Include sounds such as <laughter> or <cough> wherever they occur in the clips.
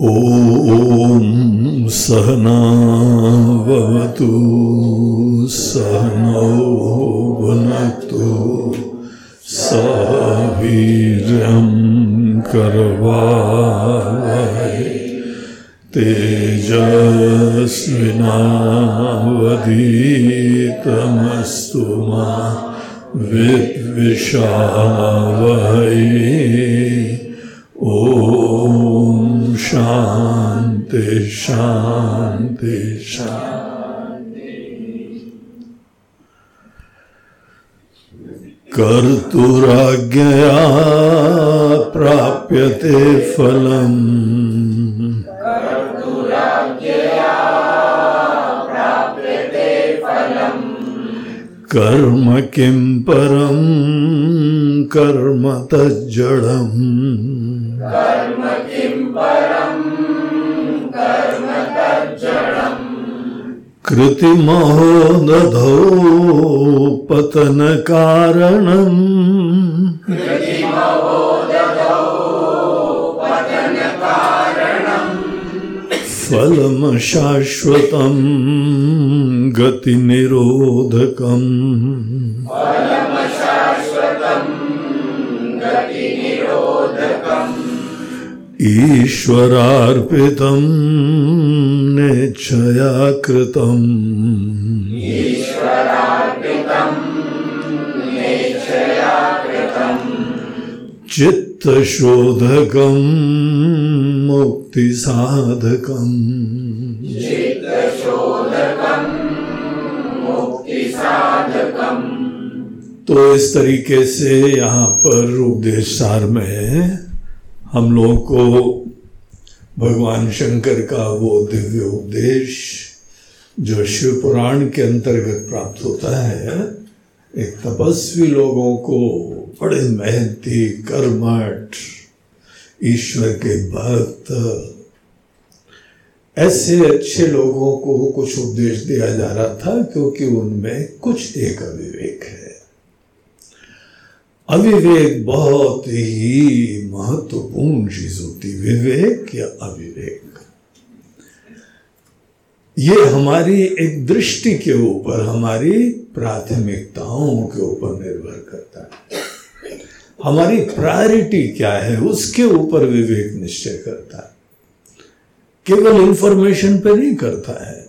ॐ सहनावतु सहनौ भुनक्तु सह वीर्यं करवावहै। तेजस्विनावधीतमस्तु मा विद्विषावहै। ॐ शान्ति शान्ति शान्ति कर्तुराज्ञया प्राप्यते फलम्। कर्म किं परं कर्म तज्जडम् कृतिमहो दधौ पतनकारणम् फलम शाश्वतं गतिनिरोधकम् ईश्वरार्पितं नेच्छया कृतम् चित्तशोधकं मुक्तिसाधकम्। तो इस तरीके से यहाँ पर उपदेश सार में हम लोगों को भगवान शंकर का वो दिव्य उपदेश, जो शिव पुराण के अंतर्गत प्राप्त होता है, एक तपस्वी लोगों को बड़े मेहनती, कर्मठ, ईश्वर के भक्त, ऐसे अच्छे लोगों को कुछ उपदेश दिया जा रहा था, क्योंकि उनमें कुछ एक अविवेक है। अविवेक बहुत ही महत्वपूर्ण चीज़ होती विवेक या अविवेक। ये हमारी एक दृष्टि के ऊपर, हमारी प्राथमिकताओं के ऊपर निर्भर करता है। हमारी प्रायोरिटी क्या है, उसके ऊपर विवेक निश्चय करता है। केवल इंफॉर्मेशन पे नहीं करता है।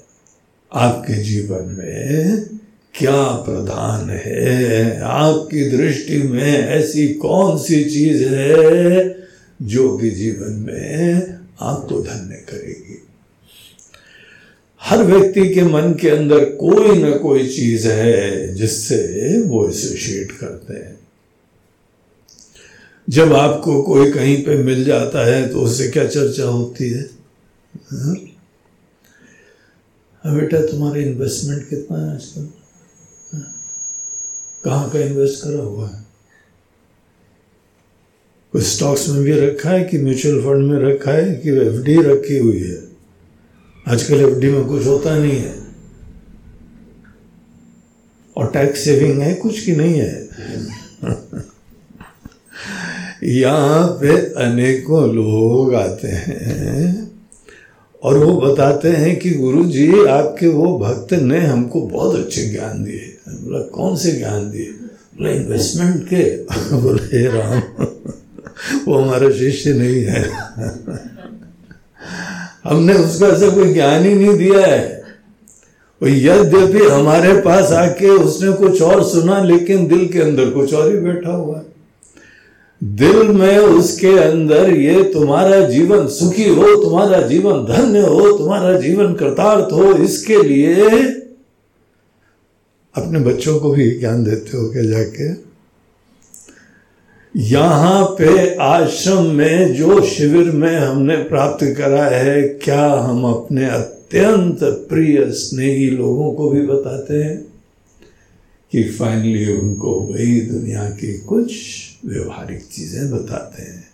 आपके जीवन में क्या प्रधान है? आपकी दृष्टि में ऐसी कौन सी चीज़ है जो कि जीवन में आपको धन्य करेगी? हर व्यक्ति के मन के अंदर कोई ना कोई चीज़ है जिससे वो एसोसिएट करते हैं। जब आपको कोई कहीं पे मिल जाता है तो उससे क्या चर्चा होती है? हाँ? बेटा, तुम्हारा इन्वेस्टमेंट कितना है आजकल? कहाँ का इन्वेस्ट करा हुआ है? कुछ स्टॉक्स में भी रखा है कि म्यूचुअल फंड में रखा है कि एफडी रखी हुई है? आजकल एफडी में कुछ होता नहीं है। और टैक्स सेविंग है कुछ की नहीं है? यहाँ पे अनेकों लोग आते हैं और वो बताते हैं कि गुरु जी आपके वो भक्त ने हमको बहुत अच्छे ज्ञान दिए। बोला, कौन से ज्ञान दिए? बोला इन्वेस्टमेंट के. <laughs> बोले राम, वो हमारा शिष्य नहीं है। <laughs> हमने उसको ऐसा कोई ज्ञान ही नहीं दिया है। यद्यपि हमारे पास आके उसने कुछ और सुना, लेकिन दिल के अंदर कुछ और ही बैठा हुआ है। दिल में उसके अंदर ये तुम्हारा जीवन सुखी हो, तुम्हारा जीवन धन्य हो, तुम्हारा जीवन कृतार्थ हो, इसके लिए अपने बच्चों को भी ज्ञान देते हो क्या जाके? यहाँ पे आश्रम में जो शिविर में हमने प्राप्त करा है, क्या हम अपने अत्यंत प्रिय स्नेही लोगों को भी बताते हैं कि फाइनली उनको वही दुनिया की कुछ व्यवहारिक चीज़ें बताते हैं।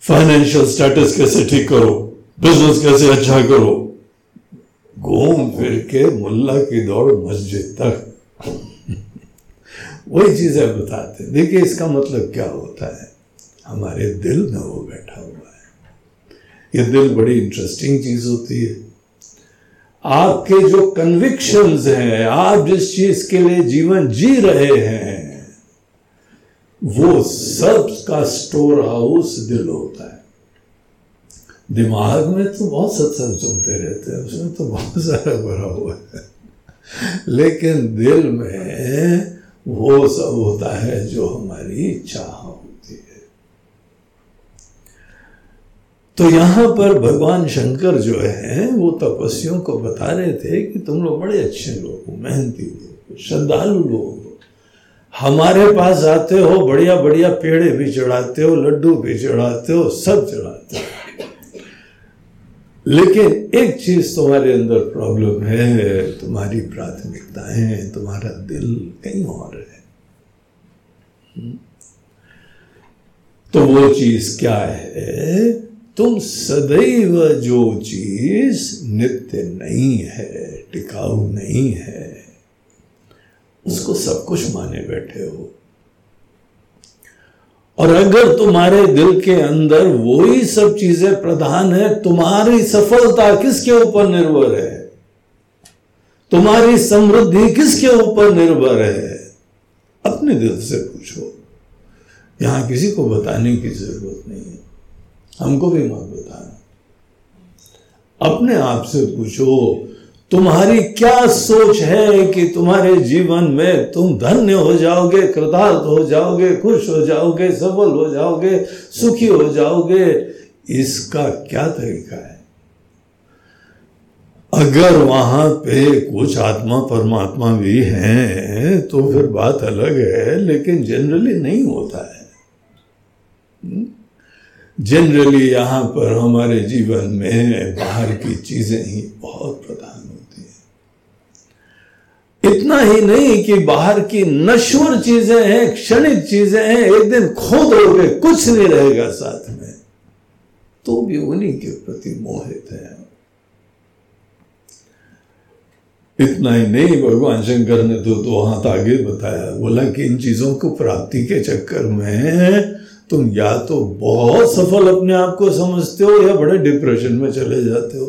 फाइनेंशियल स्टेटस कैसे ठीक करो? बिज़नेस कैसे अच्छा करो? घूम फिर के मुल्ला की दौड़ मस्जिद तक। <laughs> वही चीज़ें बताते देखिए, इसका मतलब क्या होता है? हमारे दिल में वो बैठा हुआ है। ये दिल बड़ी इंटरेस्टिंग चीज़ होती है। आपके जो कन्विक्शंस हैं, आप जिस चीज़ के लिए जीवन जी रहे हैं, वो सब का स्टोर हाउस दिल होता है। दिमाग में तो बहुत सत्संग सुनते रहते हैं, उसमें तो बहुत सारा भरा हुआ है। लेकिन दिल में वो सब होता है जो हमारी इच्छा होती है। तो यहाँ पर भगवान शंकर जो है, वो तपस्वियों को बता रहे थे कि तुम लोग बड़े अच्छे लोग हो, मेहनती लोग श्रद्धालु लोग हमारे पास आते हो बढ़िया बढ़िया पेड़े भी चढ़ाते हो, लड्डू भी चढ़ाते हो, सब चढ़ाते हो। लेकिन एक चीज़ तुम्हारे अंदर प्रॉब्लम है, तुम्हारी प्राथमिकताएँ तुम्हारा दिल कहीं और है? तो वो चीज़ क्या है तुम सदैव जो चीज़ नित्य नहीं है, टिकाऊ नहीं है, उसको सब कुछ माने बैठे हो और अगर तुम्हारे दिल के अंदर वही सब चीज़ें प्रधान है, तुम्हारी सफलता किसके ऊपर निर्भर है? तुम्हारी समृद्धि किसके ऊपर निर्भर है? अपने दिल से पूछो। यहाँ किसी को बताने की ज़रूरत नहीं है। हमको भी मत बताना। अपने आप से पूछो तुम्हारी क्या सोच है कि तुम्हारे जीवन में तुम धन्य हो जाओगे, कृतार्थ हो जाओगे, खुश हो जाओगे, सफल हो जाओगे, सुखी हो जाओगे? इसका क्या तरीका है? अगर वहाँ पे कुछ आत्मा परमात्मा भी हैं तो फिर बात अलग है, लेकिन जनरली नहीं होता है। जनरली यहाँ पर हमारे जीवन में बाहर की चीज़ें ही बहुत प्रधान इतना ही नहीं कि बाहर की नश्वर चीज़ें हैं, क्षणिक चीज़ें हैं, एक दिन खो दोगे कुछ नहीं रहेगा साथ में। तो भी उन्हीं के प्रति मोहित है। इतना ही नहीं, भगवान शंकर ने तो दो हाथ आगे बताया, बोला कि इन चीज़ों को प्राप्ति के चक्कर में तुम या तो बहुत सफल अपने आप को समझते हो या बड़े डिप्रेशन में चले जाते हो।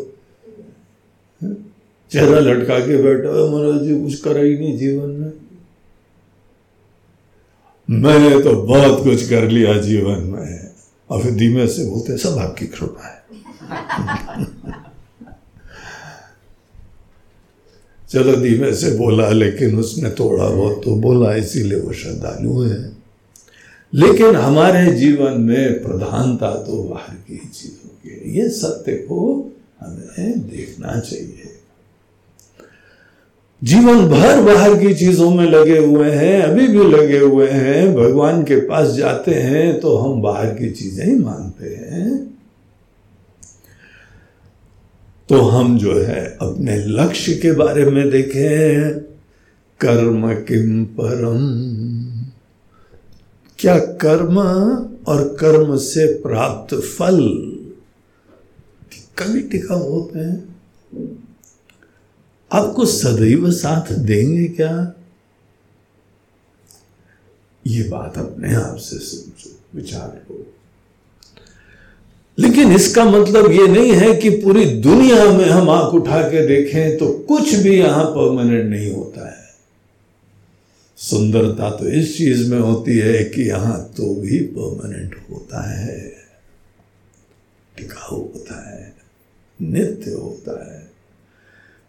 चेहरा लटका के बैठा है, महाराज जी, कुछ करा ही नहीं जीवन में। मैंने तो बहुत कुछ कर लिया जीवन में। और फिर धीमे से बोलते सब आपकी कृपा है। <laughs> चलो धीमे से बोला, लेकिन उसने थोड़ा बहुत तो बोला, इसीलिए वो श्रद्धालु है। लेकिन हमारे जीवन में प्रधानता तो बाहर की चीज़ों की ये सत्य को हमें देखना चाहिए। जीवन भर बाहर की चीज़ों में लगे हुए हैं, अभी भी लगे हुए हैं, भगवान के पास जाते हैं तो हम बाहर की चीज़ें ही मानते हैं। तो हम जो है अपने लक्ष्य के बारे में देखें। कर्म किम परम? क्या कर्म और कर्म से प्राप्त फल? कभी टिका होते हैं। आपको सदैव साथ देंगे क्या? ये बात अपने आप से सोचो विचार करो। लेकिन इसका मतलब ये नहीं है कि पूरी दुनिया में हम आँख उठा के देखें तो कुछ भी यहाँ परमानेंट नहीं होता है। सुंदरता तो इस चीज़ में होती है कि यहाँ तो भी परमानेंट होता है। टिकाऊ होता है, नित्य होता है।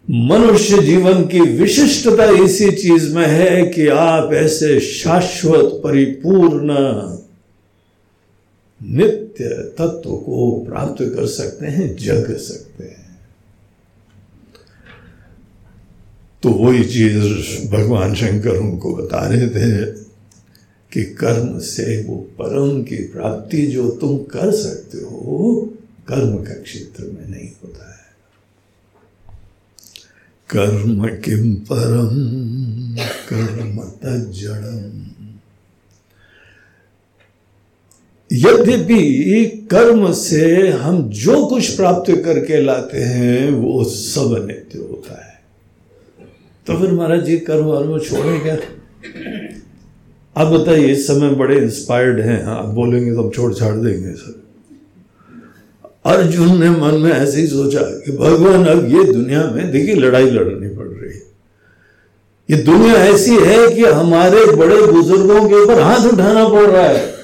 मनुष्य जीवन की विशिष्टता इसी चीज़ में है कि आप ऐसे शाश्वत, परिपूर्ण नित्य तत्व को प्राप्त कर सकते हैं, जग सकते हैं। तो वही चीज़ भगवान शंकर उनको बता रहे थे कि कर्म से वो परम की प्राप्ति जो तुम कर सकते हो, कर्म का क्षेत्र में नहीं। कर्म किम परम कर्म तजड़म यद्यपि कर्म से हम जो कुछ प्राप्त करके लाते हैं, वो सब नित्य होता है। तो फिर महाराज जी, कर्म वर्म छोड़े क्या? आप बताइए, इस समय बड़े इंस्पायर्ड हैं। आप बोलेंगे तो हम छोड़ छाड़ देंगे सर। अर्जुन ने मन में ऐसे ही सोचा कि भगवान, अब ये दुनिया में देखिए लड़ाई लड़नी पड़ रही है। ये दुनिया ऐसी है कि हमारे बड़े बुज़ुर्गों के ऊपर हाथ उठाना पड़ रहा है।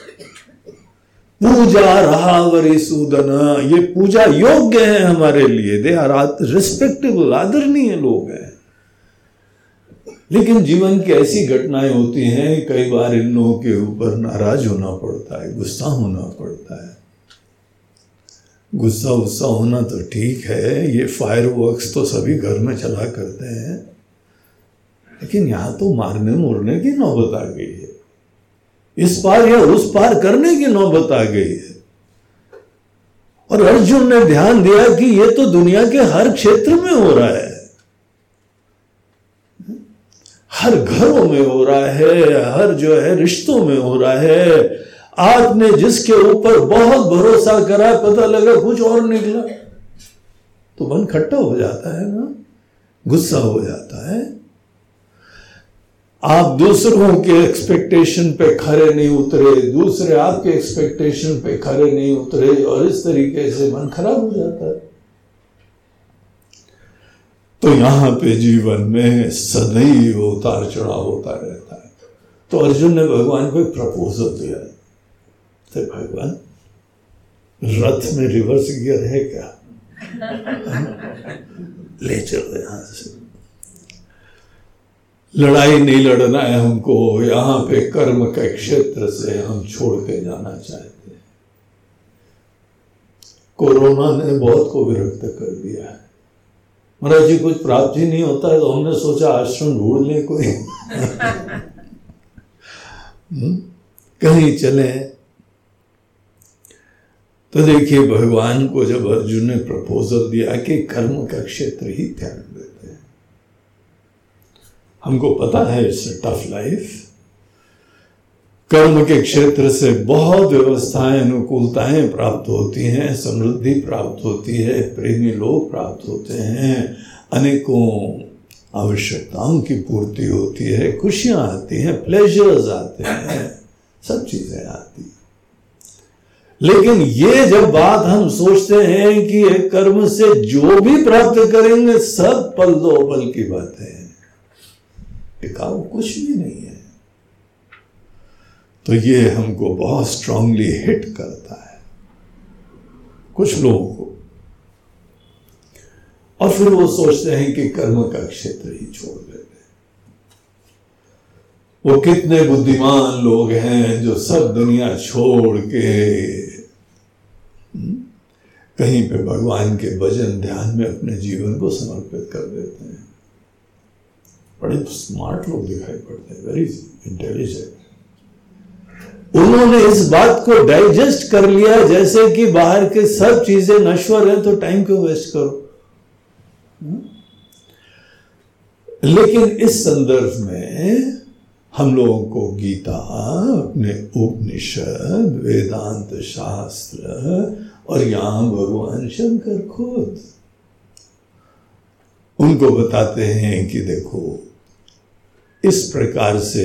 पूजा रहा वरी सूदन, ये पूजा योग्य है हमारे लिए। दे आर रिस्पेक्टेबल आदरणीय लोग हैं। लेकिन जीवन की ऐसी घटनाएँ होती हैं कई बार इन लोगों के ऊपर नाराज़ होना पड़ता है, गुस्सा होना पड़ता है। गुस्सा गुस्सा होना तो ठीक है, ये फायर वर्क्स तो सभी घर में चला करते हैं। लेकिन यहाँ तो मारने मोरने की नौबत आ गई है। इस पार या उस पार करने की नौबत आ गई है। और अर्जुन ने ध्यान दिया कि ये तो दुनिया के हर क्षेत्र में हो रहा है। हर घरों में हो रहा है, हर जो है रिश्तों में हो रहा है। आपने जिसके ऊपर बहुत भरोसा करा, पता लगा कुछ और निकला। तो मन खट्टा हो जाता है ना? गुस्सा हो जाता है। आप दूसरों के एक्सपेक्टेशन पे खरे नहीं उतरे, दूसरे आपके एक्सपेक्टेशन पे खरे नहीं उतरे, और इस तरीके से मन खराब हो जाता है। तो यहाँ पे जीवन में सदैव उतार चढ़ाव होता रहता है। तो अर्जुन ने भगवान को एक प्रपोजल दिया। तो भगवान रथ में रिवर्स गियर है क्या ले चलो यहाँ से लड़ाई नहीं लड़ना है हमको यहाँ पे कर्म के क्षेत्र से हम छोड़ के जाना चाहते हैं कोरोना ने बहुत को विरक्त कर दिया है महाराज जी कुछ प्राप्त ही नहीं होता है तो हमने सोचा आश्रम ढूंढ ले कोई? कहीं चले तो देखिए, भगवान को जब अर्जुन ने प्रपोजल दिया कि कर्म का क्षेत्र ही त्याग देते हैं, हमको पता है इट्स टफ लाइफ कर्म के क्षेत्र से बहुत व्यवस्थाएँ, अनुकूलताएँ प्राप्त होती हैं, समृद्धि प्राप्त होती है, प्रेमी लोग प्राप्त होते हैं, अनेकों आवश्यकताओं की पूर्ति होती है, खुशियाँ आती हैं प्लेजर्स आते हैं, सब चीज़ें आती हैं। लेकिन ये जब बात हम सोचते हैं कि एक कर्म से जो भी प्राप्त करेंगे, सब पल दो पल की बात है। टिकाऊ कुछ भी नहीं है। तो ये हमको बहुत स्ट्रांगली हिट करता है। कुछ लोगों को। और फिर वो सोचते हैं कि कर्म का क्षेत्र ही छोड़ देते वो कितने बुद्धिमान लोग हैं जो सब दुनिया छोड़ के कहीं पे भगवान के भजन ध्यान में अपने जीवन को समर्पित कर देते हैं। बड़े स्मार्ट लोग दिखाई पड़ते हैं वेरी इंटेलिजेंट उन्होंने इस बात को डाइजेस्ट कर लिया, जैसे कि बाहर के सब चीज़ें नश्वर हैं तो टाइम क्यों वेस्ट करो? लेकिन इस संदर्भ में हम लोगों को गीता, अपने उपनिषद, वेदांत शास्त्र और यहाँ भगवान शंकर खुद उनको बताते हैं कि देखो, इस प्रकार से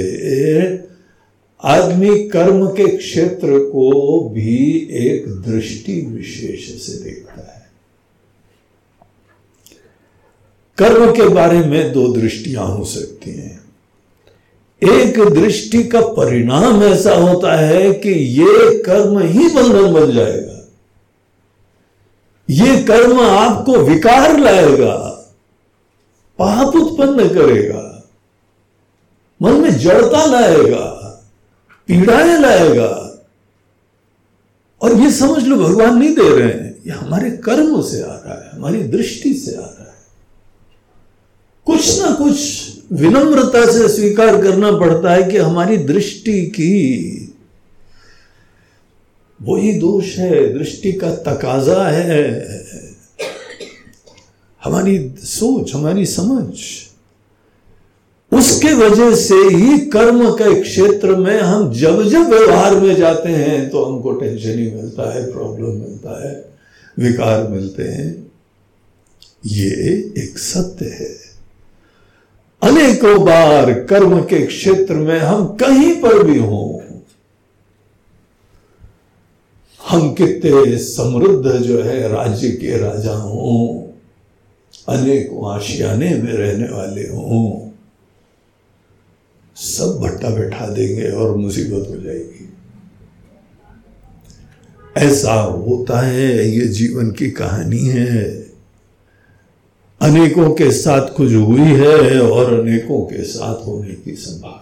आदमी कर्म के क्षेत्र को भी एक दृष्टि विशेष से देखता है। कर्म के बारे में दो दृष्टियाँ हो सकती हैं। एक दृष्टि का परिणाम ऐसा होता है कि ये कर्म ही बंधन बन जाएगा। ये कर्म आपको विकार लाएगा, पाप उत्पन्न करेगा, मन में जड़ता लाएगा, पीड़ाएँ लाएगा। और ये समझ लो, भगवान नहीं दे रहे हैं। ये हमारे कर्म से आ रहा है, हमारी दृष्टि से आ रहा है। कुछ ना कुछ विनम्रता से स्वीकार करना पड़ता है कि हमारी दृष्टि की वही दोष है, दृष्टि का तकाजा है। हमारी सोच, हमारी समझ, उसके वजह से ही कर्म के क्षेत्र में हम जब जब व्यवहार में जाते हैं तो हमको टेंशन ही मिलता है प्रॉब्लम मिलता है, विकार मिलते हैं। ये एक सत्य है। अनेकों बार कर्म के क्षेत्र में हम कहीं पर भी हों हम कितने समृद्ध जो है राज्य के राजा हों। अनेक आशियाने में रहने वाले हों। सब भट्टा बैठा देंगे और मुसीबत हो जाएगी। ऐसा होता है, ये जीवन की कहानी है। अनेकों के साथ कुछ हुई है और अनेकों के साथ होने की संभावना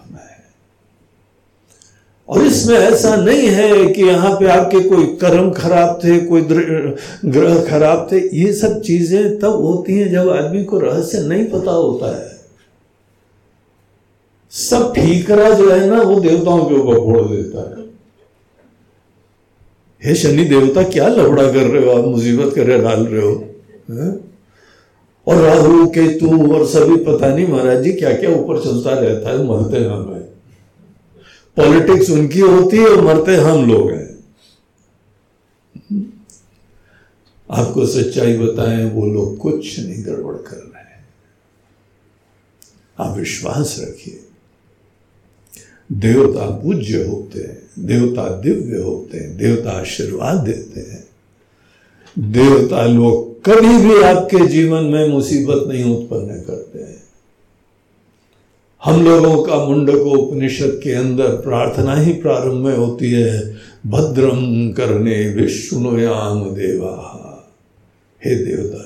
और इसमें ऐसा नहीं है कि यहाँ पे आपके कोई कर्म खराब थे, कोई ग्रह खराब थे, ये सब चीज़ें तब होती हैं जब आदमी को रहस्य नहीं पता होता है। सब ठीकरा जो है ना, वो देवताओं के ऊपर फोड़ देता है। हे शनि देवता, क्या लफड़ा कर रहे हो आप, मुसीबत कर रहे डाल रहे हो? है? और राहु, केतु, और सभी, पता नहीं महाराज जी क्या क्या ऊपर चलता रहता है, मरते हम। है पॉलिटिक्स उनकी होती है और मरते हम लोग हैं। आपको सच्चाई बताएँ, वो लोग कुछ नहीं गड़बड़ कर रहे हैं। आप विश्वास रखिए। देवता पूज्य होते हैं, देवता दिव्य होते हैं, देवता आशीर्वाद देते हैं। देवता लोग कभी भी आपके जीवन में मुसीबत नहीं उत्पन्न करते। हैं हम लोगों का मुंडक उपनिषद के अंदर प्रार्थना ही प्रारंभ में होती है भद्रम करने विष्णुयाम देवा। हे देवता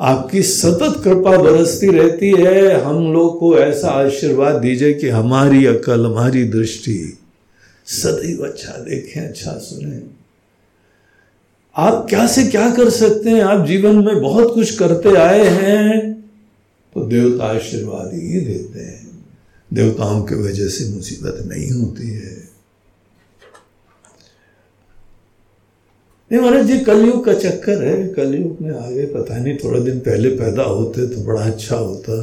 आपकी सतत कृपा बरसती रहती है। हम लोग को ऐसा आशीर्वाद दीजिए कि हमारी अकल, हमारी दृष्टि सदैव अच्छा देखें अच्छा सुने। आप क्या से क्या कर सकते हैं? आप जीवन में बहुत कुछ करते आए हैं। तो देवता आशीर्वाद ही देते हैं। देवताओं की वजह से मुसीबत नहीं होती है। नहीं महाराज जी, कलयुग का चक्कर है। कलयुग में आगे पता नहीं, थोड़ा दिन पहले पैदा होते तो बड़ा अच्छा होता।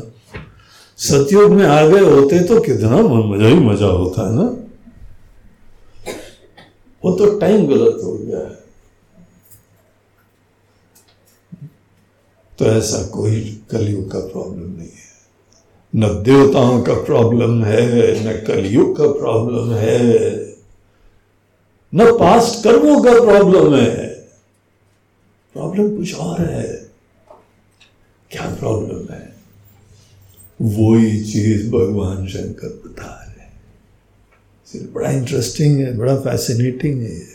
सतयुग में आ गए होते तो कितना मज़ा ही मज़ा होता है ना। वो तो टाइम गलत हो गया है। तो ऐसा कोई कलयुग का प्रॉब्लम नहीं है। न देवताओं का प्रॉब्लम है, न कलयुग का प्रॉब्लम है। न पास्ट कर्मों का प्रॉब्लम है। प्रॉब्लम कुछ और है। क्या प्रॉब्लम है? वही चीज़ भगवान शंकर बता रहे हैं। बड़ा इंटरेस्टिंग है, बड़ा फैसिनेटिंग है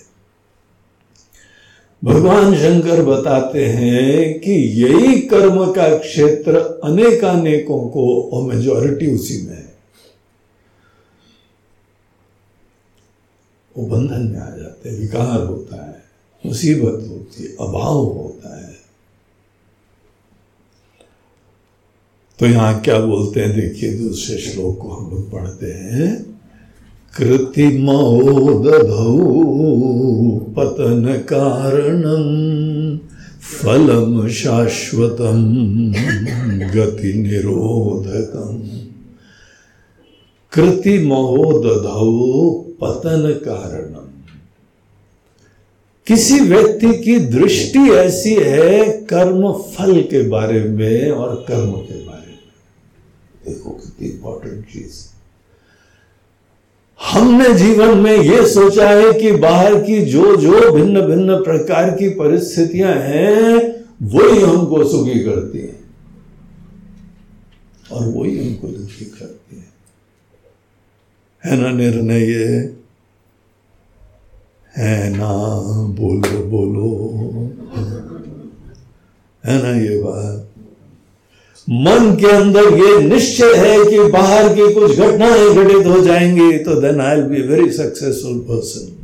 भगवान शंकर बताते हैं कि यही कर्म का क्षेत्र अनेकानेकों को, और मेजोरिटी उसी में है। वो बंधन में आ जाते हैं, विकार होता है, मुसीबत होती है, अभाव होता है। तो यहाँ क्या बोलते हैं, देखिए दूसरे श्लोक को हम लोग पढ़ते हैं। कृतिमोदधौ पतनकारणं फलं शाश्वतं गतिनिरोधकम्। कृतिमहोदधौ पतन कारणम किसी व्यक्ति की दृष्टि ऐसी है कर्म फल के बारे में और कर्म के बारे में। देखो कितनी इंपॉर्टेंट चीज़। हमने जीवन में यह सोचा है कि बाहर की जो जो भिन्न भिन्न प्रकार की परिस्थितियाँ हैं, वही हमको सुखी करती हैं। और वही हमको दुखी करती है। है ना निर्णय ये? है ना बोलो बोलो। है ना ये बात? मन के अंदर ये निश्चय है कि बाहर की कुछ घटनाएँ घटित हो जाएँगी तो then I be very successful person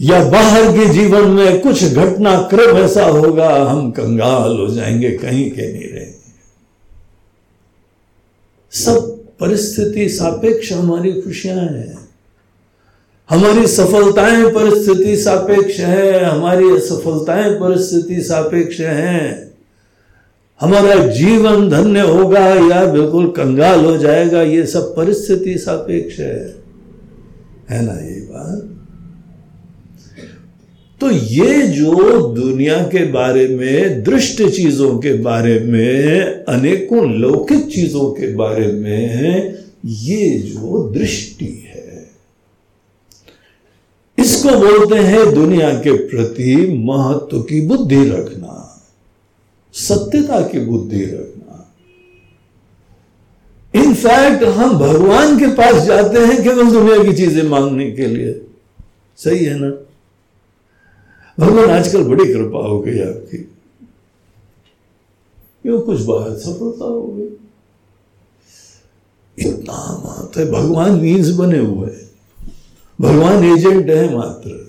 या बाहर के जीवन में कुछ घटना क्रम ऐसा होगा, हम कंगाल हो जाएँगे, कहीं के नहीं रहेंगे। सब परिस्थिति सापेक्ष हमारी खुशियाँ हैं। हमारी सफलताएँ परिस्थिति सापेक्ष है, हमारी असफलताएँ परिस्थिति सापेक्ष हैं। हमारा जीवन धन्य होगा, या बिल्कुल कंगाल हो जाएगा, ये सब परिस्थिति सापेक्ष है। है ना ये बात? तो ये जो दुनिया के बारे में, दृष्ट चीज़ों के बारे में, अनेकों लौकिक चीज़ों के बारे में, ये जो दृष्टि है, इसको बोलते हैं दुनिया के प्रति महत्व की बुद्धि रखना। सत्यता की बुद्धि रखना। इनफैक्ट हम भगवान के पास जाते हैं केवल दुनिया की चीज़ें मांगने के लिए। सही है ना? भगवान, आजकल बड़ी कृपा हो गई आपकी। क्यों कुछ बाहर सफलता हो गई? इतना मत है। भगवान मीन्स बने हुए भगवान एजेंट है मात्र।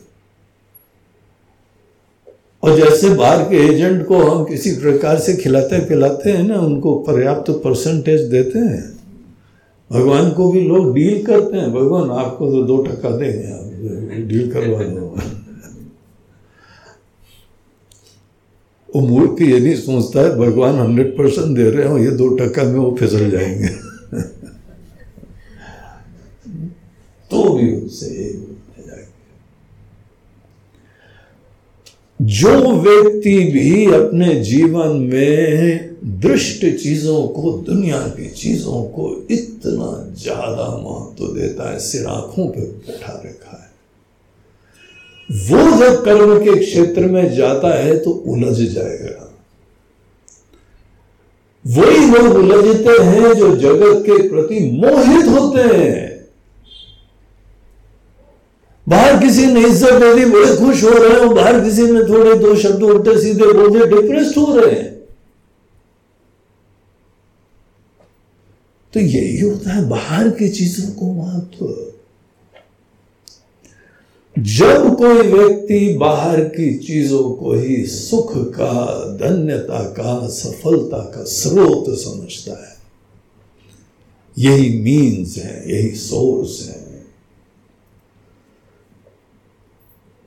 और जैसे बाहर के एजेंट को हम किसी प्रकार से खिलाते पिलाते हैं ना, उनको पर्याप्त तो परसेंटेज देते हैं। भगवान को भी लोग डील करते हैं। भगवान, आपको तो दो टका देंगे आप डील करवा दो वो मूर्ति ये नहीं सोचता है, भगवान हंड्रेड परसेंट दे रहे हो, ये दो टक्का में वो फिसल जाएँगे। <laughs> तो भी उससे जो व्यक्ति भी अपने जीवन में दृष्ट चीज़ों को, दुनिया की चीज़ों को इतना ज़्यादा महत्व देता है, सिर आँखों पर बैठा रखा है। वो जब कर्म के क्षेत्र में जाता है तो उलझ जाएगा। वही लोग उलझते हैं जो जगत के प्रति मोहित होते हैं। बाहर किसी ने इज़्ज़त दे दी, बड़े खुश हो रहे हो, बाहर किसी ने थोड़े दो शब्द उल्टे सीधे बोलते डिप्रेस्ड हो रहे हैं। तो यही होता है, बाहर की चीज़ों को महत्व जब कोई व्यक्ति बाहर की चीज़ों को ही सुख का, धन्यता का, सफलता का स्रोत समझता है, यही मीन्स है, यही सोर्स है।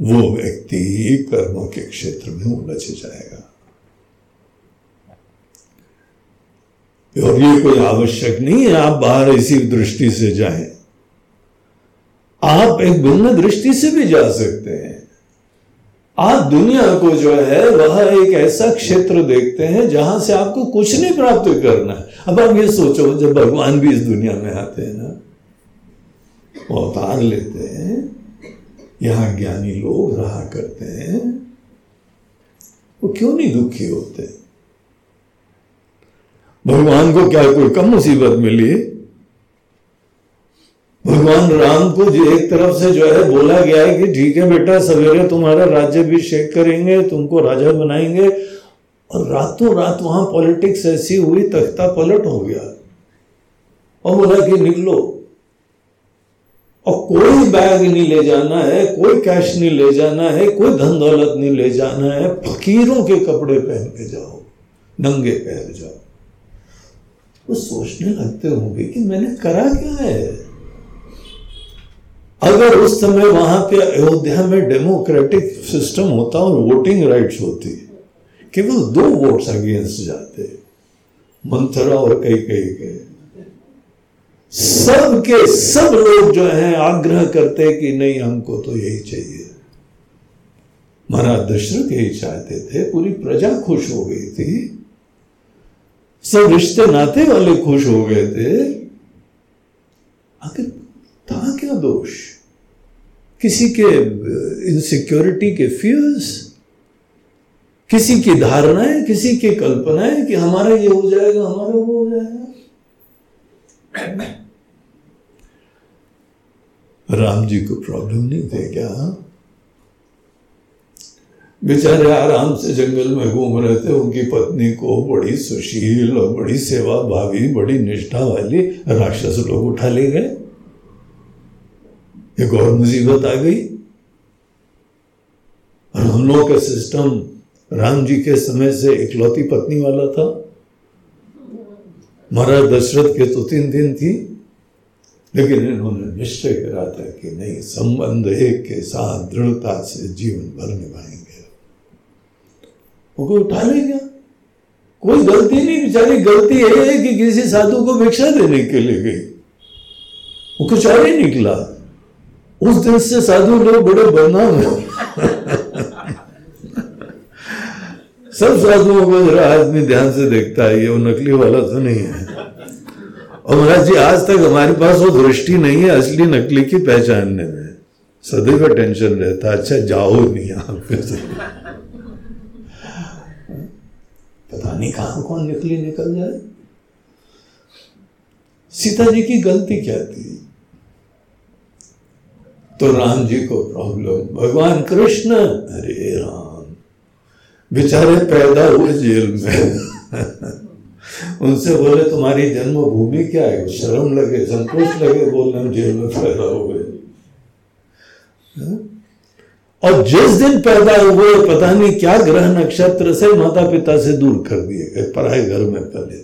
वो व्यक्ति कर्मों के क्षेत्र में उलझ जाएगा। और ये कोई आवश्यक नहीं है, आप बाहर इसी दृष्टि से जाएँ। आप एक भिन्न दृष्टि से भी जा सकते हैं। आप दुनिया को जो है, वह एक ऐसा क्षेत्र देखते हैं जहाँ से आपको कुछ नहीं प्राप्त करना है। अब आप ये सोचो, जब भगवान भी इस दुनिया में आते हैं ना, अवतार लेते हैं यहाँ ज्ञानी लोग रहा करते हैं, वो क्यों नहीं दुखी होते? भगवान को क्या कोई कम मुसीबत मिली? भगवान राम को जो एक तरफ़ से जो है बोला गया है कि ठीक है बेटा, सवेरे तुम्हारा राज्य भी शेक करेंगे, तुमको राजा बनाएँगे। और रातों रात वहाँ पॉलिटिक्स ऐसी हुई, तख्ता पलट हो गया। और बोला कि निकलो। और कोई बैग नहीं ले जाना है, कोई कैश नहीं ले जाना है, कोई धन दौलत नहीं ले जाना है, फकीरों के कपड़े पहन के जाओ, नंगे पैर जाओ। वो सोचने लगते होंगे कि मैंने करा क्या है? अगर उस समय वहाँ पे अयोध्या में डेमोक्रेटिक सिस्टम होता और वोटिंग राइट्स होती, केवल दो वोट्स अगेंस्ट जाते, मंथरा और कई कई के। सब के सब लोग जो हैं आग्रह करते कि नहीं, हमको तो यही चाहिए। महाराज दशरथ यही चाहते थे। पूरी प्रजा खुश हो गई थी। सब रिश्ते नाते वाले खुश हो गए थे। आखिर था क्या दोष? किसी के इनसिक्योरिटी के फियर्स किसी की धारणाएँ, किसी की कल्पनाएँ कि हमारा ये हो जाएगा, हमारा वो हो जाएगा। राम जी को प्रॉब्लम नहीं थे क्या? बेचारे आराम से जंगल में घूम रहे थे, उनकी पत्नी को बड़ी सुशील और बड़ी सेवा भावी, बड़ी निष्ठा वाली राक्षस लोग उठा ले गए। एक और मुसीबत आ गई। और का सिस्टम राम जी के समय से इकलौती पत्नी वाला था। महाराज दशरथ के तो तीन दिन थी। लेकिन इन्होंने निश्चय करा था कि नहीं, संबंध एक के साथ दृढ़ता से जीवन भर निभाएँगे। वो उठा ले गया। कोई गलती नहीं, बेचारी गलती है कि किसी साधु को भिक्षा देने के लिए गई। वो कुछ और ही निकला। उस दिन से साधु लोग बड़े बदनाम है सब साधुओं को जरा आदमी ध्यान से देखता है, ये वो नकली वाला तो नहीं है। और महाराज जी, आज तक हमारे पास वो दृष्टि नहीं है, असली नकली की पहचानने में सदैव टेंशन रहता अच्छा जाओ नहीं यहाँ पता नहीं कहाँ कौन निकली, निकल जाए। सीता जी की गलती क्या थी? तो राम जी को प्रॉब्लम भगवान कृष्ण। अरे राम, बेचारे पैदा हुए जेल में। उनसे बोले, तुम्हारी जन्मभूमि क्या है? शर्म लगे संकोच लगे, बोलने हम जेल में पैदा हुए हाँ? और जिस दिन पैदा हुए, पता नहीं क्या ग्रह नक्षत्र से माता पिता से दूर कर दिए गए पढ़ाई घर में पहले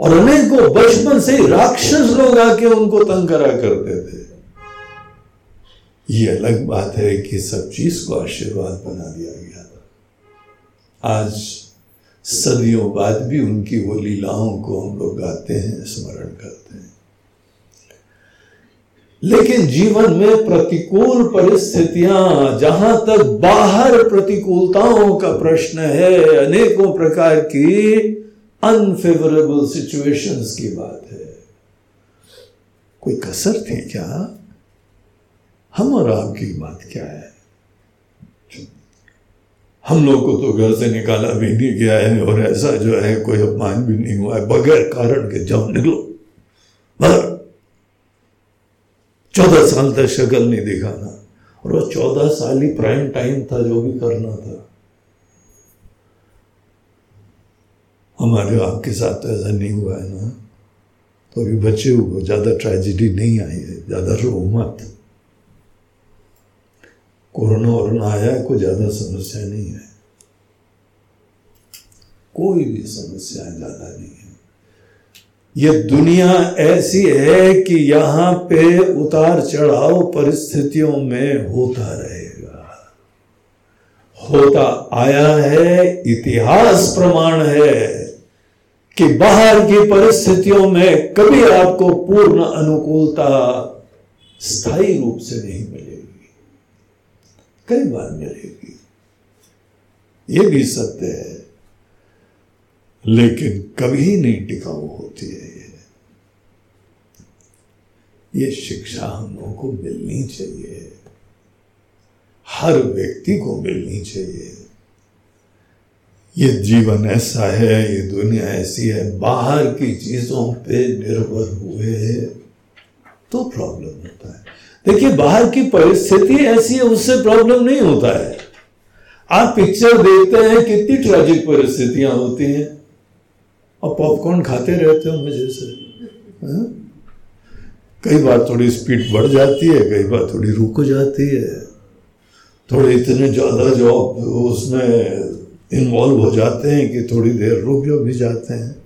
और अनेक को बचपन से राक्षस लोग आके उनको तंग करा करते थे। ये अलग बात है कि सब चीज़ को आशीर्वाद बना दिया गया था। आज सदियों बाद भी उनकी वो लीलाओं को हम लोग गाते हैं, स्मरण करते हैं। लेकिन जीवन में प्रतिकूल परिस्थितियाँ, जहाँ तक बाहर प्रतिकूलताओं का प्रश्न है, अनेकों प्रकार की अनफेवरेबल सिचुएशंस की बात है। कोई कसर थी क्या? हम और आपकी बात क्या है? हम लोग को तो घर से निकाला भी नहीं गया है और ऐसा जो है कोई अपमान भी नहीं हुआ है, बगैर कारण के जाओ निकलो। बाहर चौदह साल तक शक्ल नहीं दिखाना और वो चौदह साल ही प्राइम टाइम था जो भी करना था। हमारे आपके साथ तो ऐसा नहीं हुआ है ना। तो अभी बच्चे हुए ज़्यादा ट्रेजिडी नहीं आई है, ज़्यादा रो मत कोरोना वोरोना आया कोई ज़्यादा समस्या नहीं है। कोई भी समस्या ज़्यादा नहीं है। ये दुनिया ऐसी है कि यहाँ पे उतार चढ़ाव परिस्थितियों में होता रहेगा। होता आया है, इतिहास प्रमाण है कि बाहर की परिस्थितियों में कभी आपको पूर्ण अनुकूलता स्थायी रूप से नहीं मिलेगी। कई बार मिलेगी ये भी सत्य है। लेकिन कभी नहीं टिकाऊ होती है ये। ये शिक्षा हम लोगों को मिलनी चाहिए। हर व्यक्ति को मिलनी चाहिए। ये जीवन ऐसा है, ये दुनिया ऐसी है, बाहर की चीज़ों पे निर्भर हुए तो प्रॉब्लम होता है। देखिए, बाहर की परिस्थिति ऐसी है, उससे प्रॉब्लम नहीं होता है। आप पिक्चर देखते हैं, कितनी ट्रेजिक परिस्थितियाँ होती हैं। और पॉपकॉर्न खाते रहते हो मज़े से। हाँ? कई बार थोड़ी स्पीड बढ़ जाती है, कई बार थोड़ी रुक जाती है। थोड़े इतने ज़्यादा जो उसमें इन्वॉल्व हो जाते हैं कि थोड़ी देर रुक जो भी जाते हैं।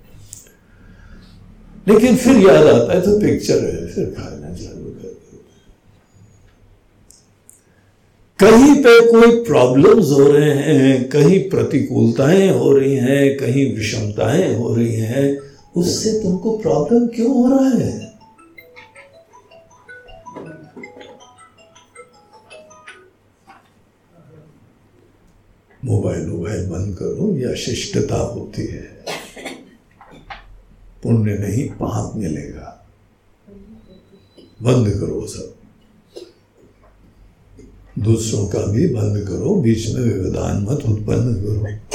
लेकिन फिर याद आता है तो पिक्चर है, फिर खाना चाहिए कहीं पे कोई प्रॉब्लम्स हो रहे हैं, कहीं प्रतिकूलताएँ हो रही हैं, कहीं विषमताएँ हो रही हैं, उससे तुमको प्रॉब्लम क्यों हो रहा है? मोबाइल वोबाइल बंद करो, या शिष्टता होती है। पुण्य नहीं, पाप मिलेगा। बंद करो सब। दूसरों का भी बंद करो, बीच में व्यवधान मत, उत्पन्न करो।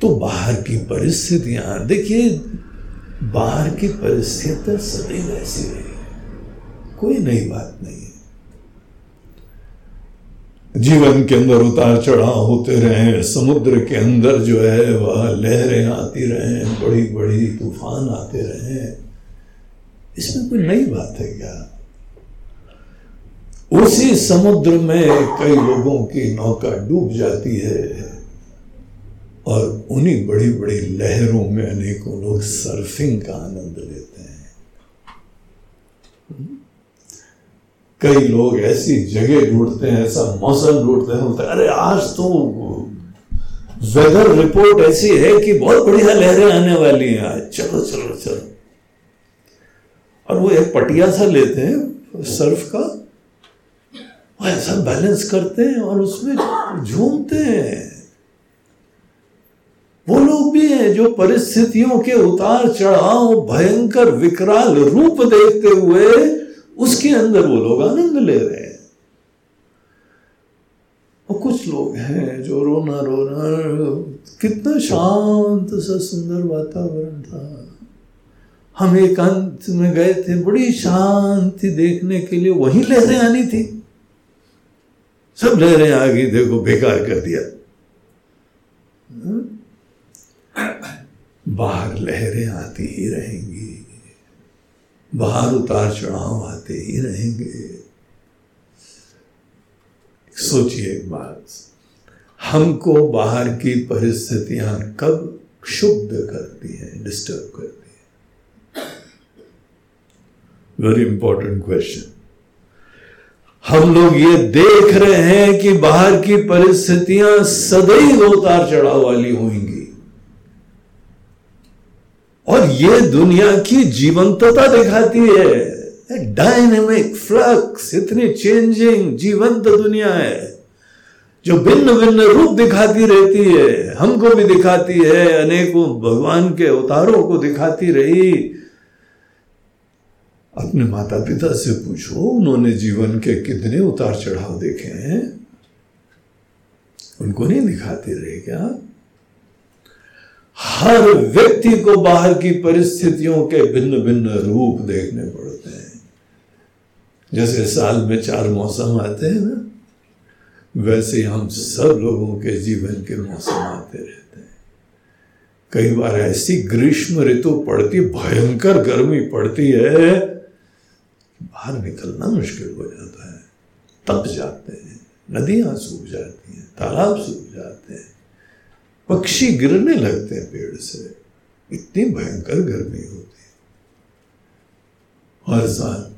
तो बाहर की परिस्थितियाँ, देखिए, बाहर की परिस्थितियाँ सदैव ऐसी रही। कोई नई बात नहीं। जीवन के अंदर उतार चढ़ाव होते रहे, समुद्र के अंदर जो है वह लहरें आती रहे बड़ी बड़ी तूफ़ान आते रहे। इसमें कोई नई बात है क्या? उसी समुद्र में कई लोगों की नौका डूब जाती है और उन्हीं बड़ी बड़ी लहरों में अनेकों लोग सर्फिंग का आनंद लेते हैं कई लोग ऐसी जगह ढूंढते हैं, ऐसा मौसम ढूंढते हैं, बोलते अरे, आज तो वेदर रिपोर्ट ऐसी है कि बहुत बढ़िया लहरें आने वाली हैं आज। चलो चलो चलो। और वो एक पटिया सा लेते हैं सर्फ का। वो ऐसा बैलेंस करते हैं और उसमें झूमते हैं। वो लोग भी हैं जो परिस्थितियों के उतार चढ़ाव, भयंकर विकराल रूप देखते हुए उसके अंदर वो लोग आनंद ले रहे हैं। और कुछ लोग हैं जो रोना रोना, कितना शांत सा सुंदर वातावरण था। हम एकांत में गए थे, बड़ी शांति देखने के लिए, वही लहरें आनी थी। सब लहरें आ गई, देखो, बेकार कर दिया। बाहर लहरें आती ही रहेंगी। बाहर उतार चढ़ाव आते ही रहेंगे। सोचिए एक बात। हमको बाहर की परिस्थितियाँ कब शुद्ध करती हैं डिस्टर्ब करती हैं? वेरी इंपॉर्टेंट क्वेश्चन हम लोग ये देख रहे हैं कि बाहर की परिस्थितियाँ सदैव उतार चढ़ाव वाली होंगी। और ये दुनिया की जीवंतता दिखाती है। डायनेमिक फ्लक्स इतनी चेंजिंग जीवंत दुनिया है, जो भिन्न भिन्न रूप दिखाती रहती है। हमको भी दिखाती है, अनेकों भगवान के अवतारों को दिखाती रही। अपने माता पिता से पूछो, उन्होंने जीवन के कितने उतार चढ़ाव देखे हैं? उनको नहीं दिखाती रही क्या? हर व्यक्ति को बाहर की परिस्थितियों के भिन्न भिन्न रूप देखने पड़ते हैं। जैसे साल में चार मौसम आते हैं ना, वैसे हम सब लोगों के जीवन के मौसम आते रहते हैं। कई बार ऐसी ग्रीष्म ऋतु पड़ती, भयंकर गर्मी पड़ती है, बाहर निकलना मुश्किल हो जाता है। तप जाते हैं, नदियाँ सूख जाती हैं, तालाब सूख जाते हैं। पक्षी गिरने लगते हैं पेड़ से। इतनी भयंकर गर्मी होती है। हर साल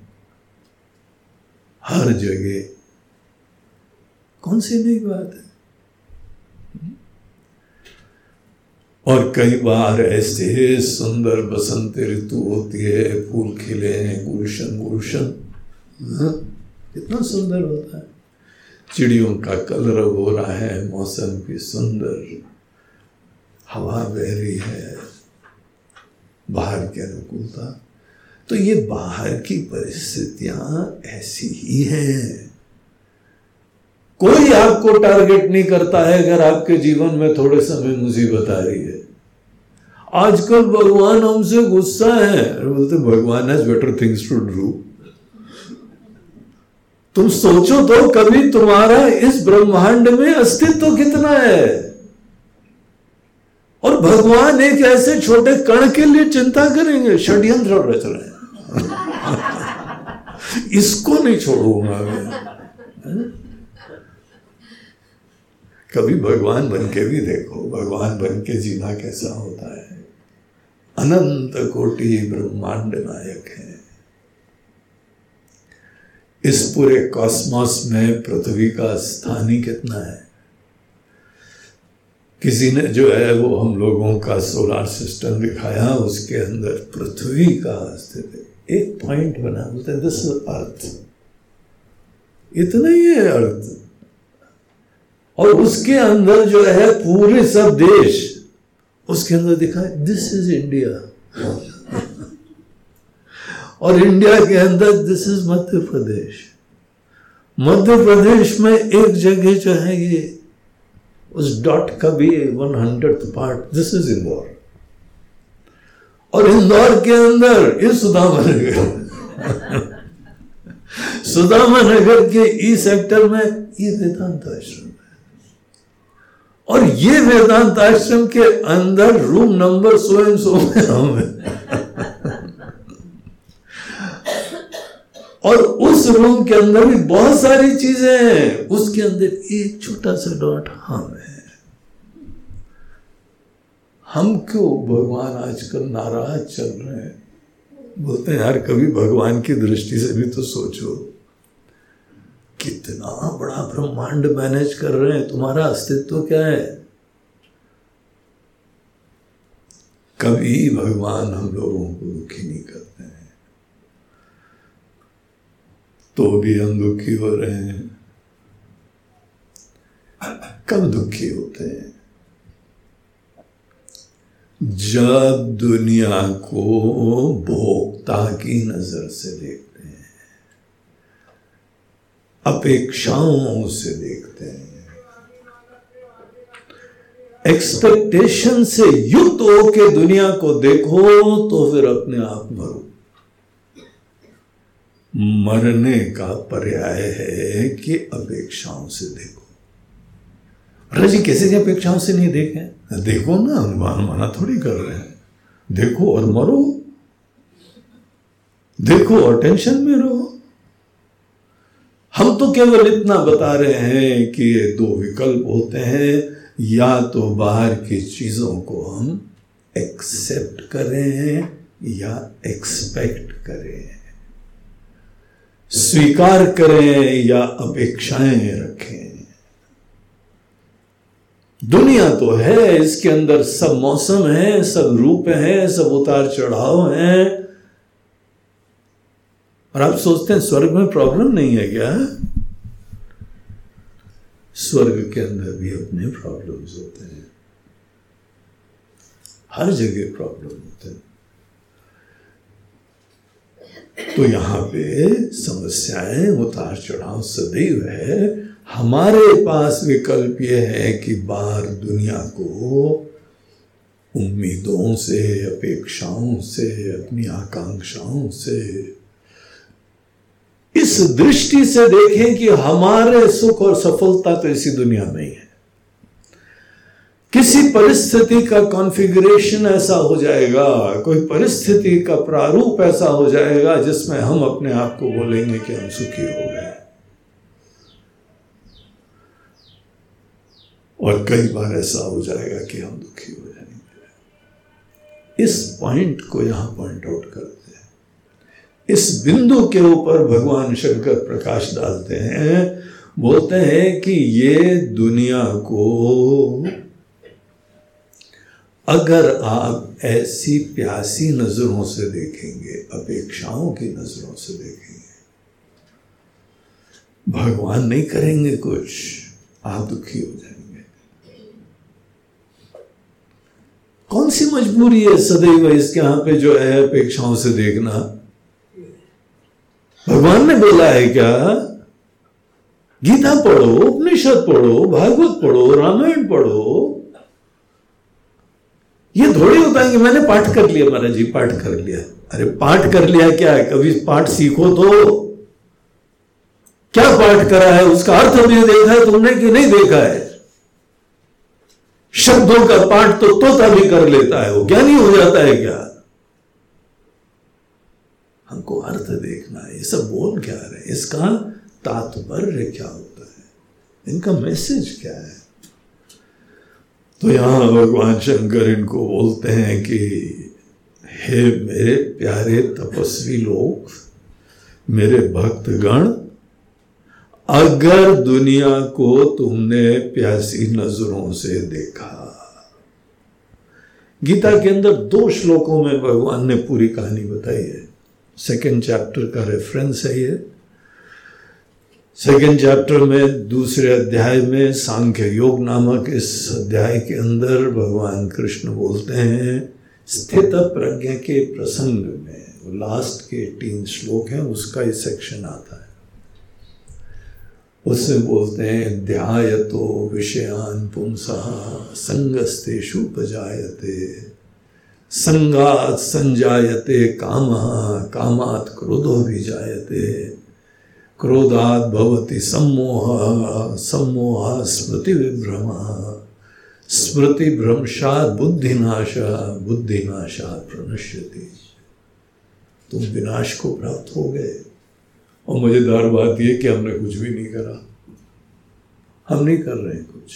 हर जगह। कौन सी नई बात है? और कई बार ऐसे सुंदर बसंत ऋतु होती है फूल खिले हैं गुलशन गुलशन। हाँ, कितना सुंदर होता है। चिड़ियों का कलर हो रहा है मौसम की सुंदर। हवा बह रही है, बाहर की अनुकूलता। तो ये बाहर की परिस्थितियाँ ऐसी ही हैं। कोई आपको टारगेट नहीं करता है अगर आपके जीवन में थोड़े समय मुसीबत आ रही है। आजकल भगवान हमसे गुस्सा है। बोलते, भगवान has better things to do तुम सोचो तो कभी तुम्हारा इस ब्रह्मांड में अस्तित्व कितना है? और भगवान एक ऐसे छोटे कण के लिए चिंता करेंगे, षड्यंत्र रच रहे हैं। <laughs> इसको नहीं छोड़ूँगा मैं। कभी भगवान बन के भी देखो, भगवान बन के जीना कैसा होता है। अनंत कोटि ब्रह्मांड नायक है। इस पूरे कॉस्मोस में पृथ्वी का स्थान ही कितना है? किसी ने जो है वो हम लोगों का सोलार सिस्टम दिखाया, उसके अंदर पृथ्वी का अस्तित्व एक पॉइंट बना, बोलते दिस अर्थ इतना ही है अर्थ और उसके अंदर जो है पूरे सब देश, उसके अंदर दिखा दिस इज़ इंडिया और इंडिया के अंदर दिस इज़ मध्य प्रदेश मध्य प्रदेश में एक जगह जो है ये उस डॉट का भी one hundred part this is Indore और इंदौर के अंदर ये सुदामा नगर सुदामा नगर के ई सेक्टर में ये वेदांत आश्रम है। और ये वेदांत आश्रम के अंदर room number so and so में हम और उस रूम के अंदर भी बहुत सारी चीज़ें हैं। उसके अंदर एक छोटा सा डॉट हम है। हम क्यों भगवान आजकल नाराज़ चल रहे हैं? बोलते हैं, यार, कभी भगवान की दृष्टि से भी तो सोचो। कितना बड़ा ब्रह्मांड मैनेज कर रहे हैं। तुम्हारा अस्तित्व क्या है? कभी भगवान हम लोगों को दुखी नहीं करते हैं तो भी हम दुखी हो रहे हैं। कब दुखी होते हैं? जब दुनिया को भोक्ता की नज़र से देखते हैं, अपेक्षाओं से देखते हैं एक्सपेक्टेशन से युक्त हो के दुनिया को देखो तो फिर अपने आप मरो। मरने का पर्याय है कि अपेक्षाओं से देखो। जी, कैसे अपेक्षाओं से नहीं देखें? देखो ना अनुमान माना थोड़ी कर रहे हैं। देखो और मरो। देखो और टेंशन में रहो। हम तो केवल इतना बता रहे हैं कि दो विकल्प होते हैं। या तो बाहर की चीज़ों को हम एक्सेप्ट करें या एक्सपेक्ट करें। स्वीकार करें या अपेक्षाएँ रखें। दुनिया तो है, इसके अंदर सब मौसम है, सब रूप है, सब उतार चढ़ाव है। और आप सोचते हैं, स्वर्ग में प्रॉब्लम नहीं है क्या? स्वर्ग के अंदर भी अपने प्रॉब्लम्स होते हैं। हर जगह प्रॉब्लम होते हैं। तो यहाँ पे समस्याएँ उतार चढ़ाव सदैव है। हमारे पास विकल्प यह है कि बाहर दुनिया को उम्मीदों से, अपेक्षाओं से, अपनी आकांक्षाओं से, इस दृष्टि से देखें कि हमारे सुख और सफलता तो इसी दुनिया में ही है। किसी परिस्थिति का कॉन्फ़िगरेशन ऐसा हो जाएगा। कोई परिस्थिति का प्रारूप ऐसा हो जाएगा जिसमें हम अपने आप को बोलेंगे कि हम सुखी हो गए। और कई बार ऐसा हो जाएगा कि हम दुखी हो जाएँगे। इस पॉइंट को यहाँ पॉइंट आउट करते हैं। इस बिंदु के ऊपर भगवान शंकर प्रकाश डालते हैं, बोलते हैं कि ये दुनिया को अगर आप ऐसी प्यासी नज़रों से देखेंगे, अपेक्षाओं की नज़रों से देखेंगे, भगवान नहीं करेंगे कुछ, आप दुखी हो जाएँगे। कौन सी मजबूरी है सदैव इसके यहाँ पे जो है अपेक्षाओं से देखना? भगवान ने बोला है क्या? गीता पढ़ो, उपनिषद पढ़ो, भागवत पढ़ो, रामायण पढ़ो ये थोड़ी होता है कि मैंने पाठ कर लिया, महाराज जी, पाठ कर लिया। अरे, पाठ कर लिया क्या? है कभी पाठ सीखो तो। क्या पाठ करा है? उसका अर्थ भी देखा है, तुमने कि नहीं देखा है? शब्दों का पाठ तो तोता भी कर लेता है, वो ज्ञानी हो जाता है क्या? हमको अर्थ देखना है, ये सब बोल क्या रहे इसका तात्पर्य क्या होता है? इनका मैसेज क्या है? तो यहाँ भगवान शंकर इनको बोलते हैं कि, हे मेरे प्यारे तपस्वी लोग, मेरे भक्तगण, अगर दुनिया को तुमने प्यासी नज़रों से देखा। गीता के अंदर दो श्लोकों में भगवान ने पूरी कहानी बताई है। सेकंड चैप्टर का रेफरेंस है ये। सेकंड चैप्टर में, दूसरे अध्याय में सांख्य योग नामक इस अध्याय के अंदर भगवान कृष्ण बोलते हैं, स्थित प्रज्ञा के प्रसंग में लास्ट के तीन श्लोक हैं, उसका ही सेक्शन आता है। उसमें बोलते हैं ध्याय तो विषयान पुंसा, संगस्तेषु उपजायते संगात संजायते, काम, कामात क्रोधो भी जायते क्रोधात भवति सम्मोह सम्मोह स्मृति विभ्रम स्मृति भ्रंशात बुद्धिनाश बुद्धिनाशात प्रणश्यति। तुम विनाश को प्राप्त हो गए। और मज़ेदार बात यह कि हमने कुछ भी नहीं करा। हम नहीं कर रहे कुछ।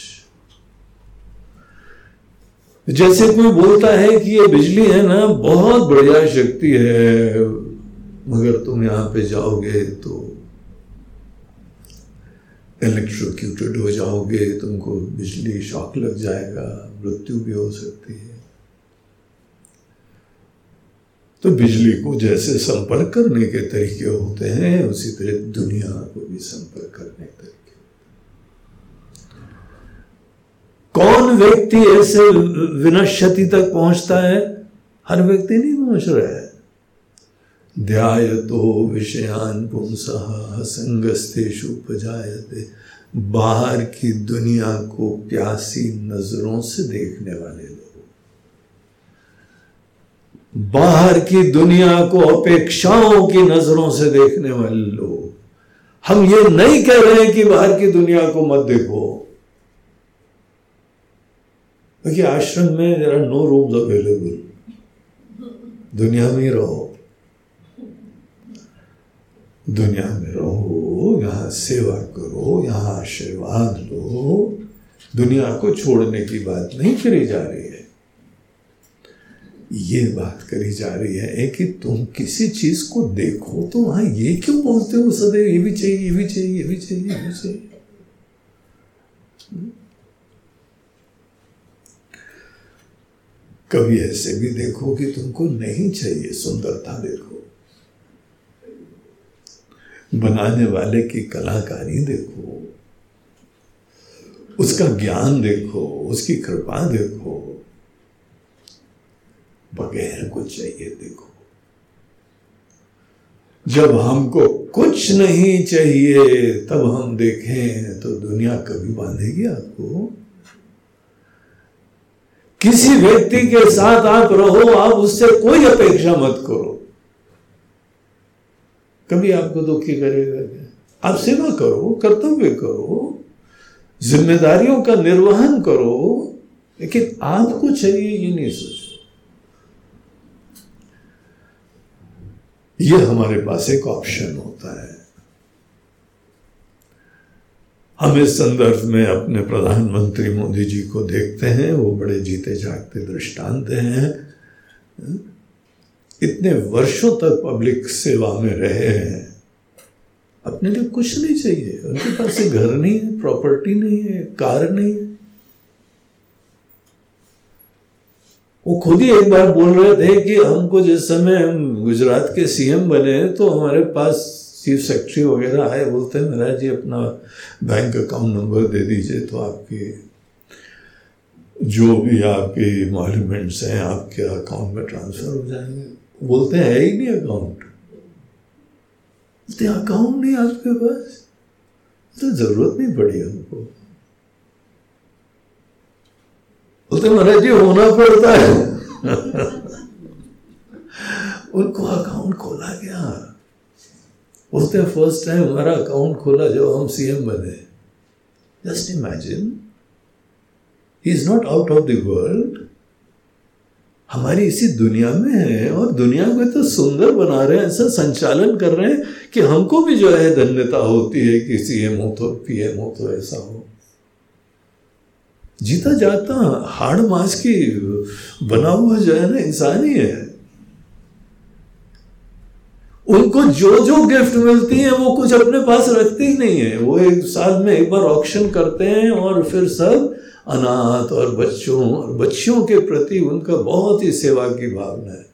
जैसे कोई बोलता है कि ये बिजली है ना, बहुत बढ़िया शक्ति है। मगर तुम यहाँ पे जाओगे तो इलेक्ट्रोक्यूटेड हो जाओगे, तुमको बिजली शॉक लग जाएगा, मृत्यु भी हो सकती है। तो बिजली को जैसे संपर्क करने के तरीके होते हैं, उसी तरह दुनिया को भी संपर्क करने के तरीके कौन व्यक्ति ऐसे विनश्यति तक पहुँचता है? हर व्यक्ति नहीं पहुँच रहा है। ध्याय तो विषयान पुंस, संगस्तेषु उपजायते। बाहर की दुनिया को प्यासी नज़रों से देखने वाले लोग। बाहर की दुनिया को अपेक्षाओं की नज़रों से देखने वाले लोग। हम ये नहीं कह रहे हैं कि बाहर की दुनिया को मत देखो। देखिए, आश्रम में there are no rooms available दुनिया में ही रहो। दुनिया में रहो, यहाँ सेवा करो, यहाँ आशीर्वाद लो। दुनिया को छोड़ने की बात नहीं करी जा रही है। ये बात करी जा रही है कि तुम किसी चीज़ को देखो तो वहाँ ये क्यों बोलते हो? सदैव ये भी चाहिए, ये भी चाहिए, ये भी चाहिए, ये भी चाहिए। कभी ऐसे भी देखो कि तुमको नहीं चाहिए सुंदरता देखो। बनाने वाले की कलाकारी देखो, उसका ज्ञान देखो, उसकी कृपा देखो, बगैर कुछ चाहिए देखो। जब हमको कुछ नहीं चाहिए, तब हम देखें तो दुनिया कभी बांधेगी आपको। किसी व्यक्ति के साथ आप रहो, आप उससे कोई अपेक्षा मत करो। कभी आपको दुखी करेगा क्या? आप सेवा करो, कर्तव्य करो, जिम्मेदारियों का निर्वहन करो, लेकिन आपको चाहिए ये नहीं सोचो। ये हमारे पास एक ऑप्शन होता है। हम इस संदर्भ में अपने प्रधानमंत्री मोदी जी को देखते हैं, वो बड़े जीते जागते दृष्टांत हैं। इतने वर्षों तक पब्लिक सेवा में रहे हैं। अपने लिए कुछ नहीं चाहिए। उनके पास घर नहीं है, प्रॉपर्टी नहीं है, कार नहीं है। वो खुद ही एक बार बोल रहे थे कि हमको जिस समय हम गुजरात के सीएम बने तो हमारे पास चीफ सेक्रेटरी वगैरह आए, बोलते हैं महाराज जी, अपना बैंक अकाउंट नंबर दे दीजिए तो आपके जो भी आपके मॉल्यूमेंट्स हैं, आपके अकाउंट में ट्रांसफ़र हो जाएँगे। बोलते हैं, ही नहीं अकाउंट बोलते अकाउंट नहीं आपके पास? तो ज़रूरत नहीं पड़ी हमको. बोलते महाराज जी, होना पड़ता है। <laughs> उनको अकाउंट खोला गया। बोलते फ़र्स्ट टाइम हमारा अकाउंट खोला, जब हम सीएम बने। Just imagine he is not out of the world हमारी इसी दुनिया में है और दुनिया को तो सुंदर बना रहे हैं, ऐसा संचालन कर रहे हैं कि हमको भी जो है धन्यता होती है कि सीएम हो तो पीएम हो तो ऐसा हो। जीता जाता हाड़ मास की बना हुआ जो है ना इंसान ही है। उनको जो जो गिफ्ट मिलती है, वो कुछ अपने पास रखते ही नहीं है। वो एक साल में एक बार ऑक्शन करते हैं और फिर सब अनाथ और बच्चों और बच्चियों के प्रति उनका बहुत ही सेवा की भावना है।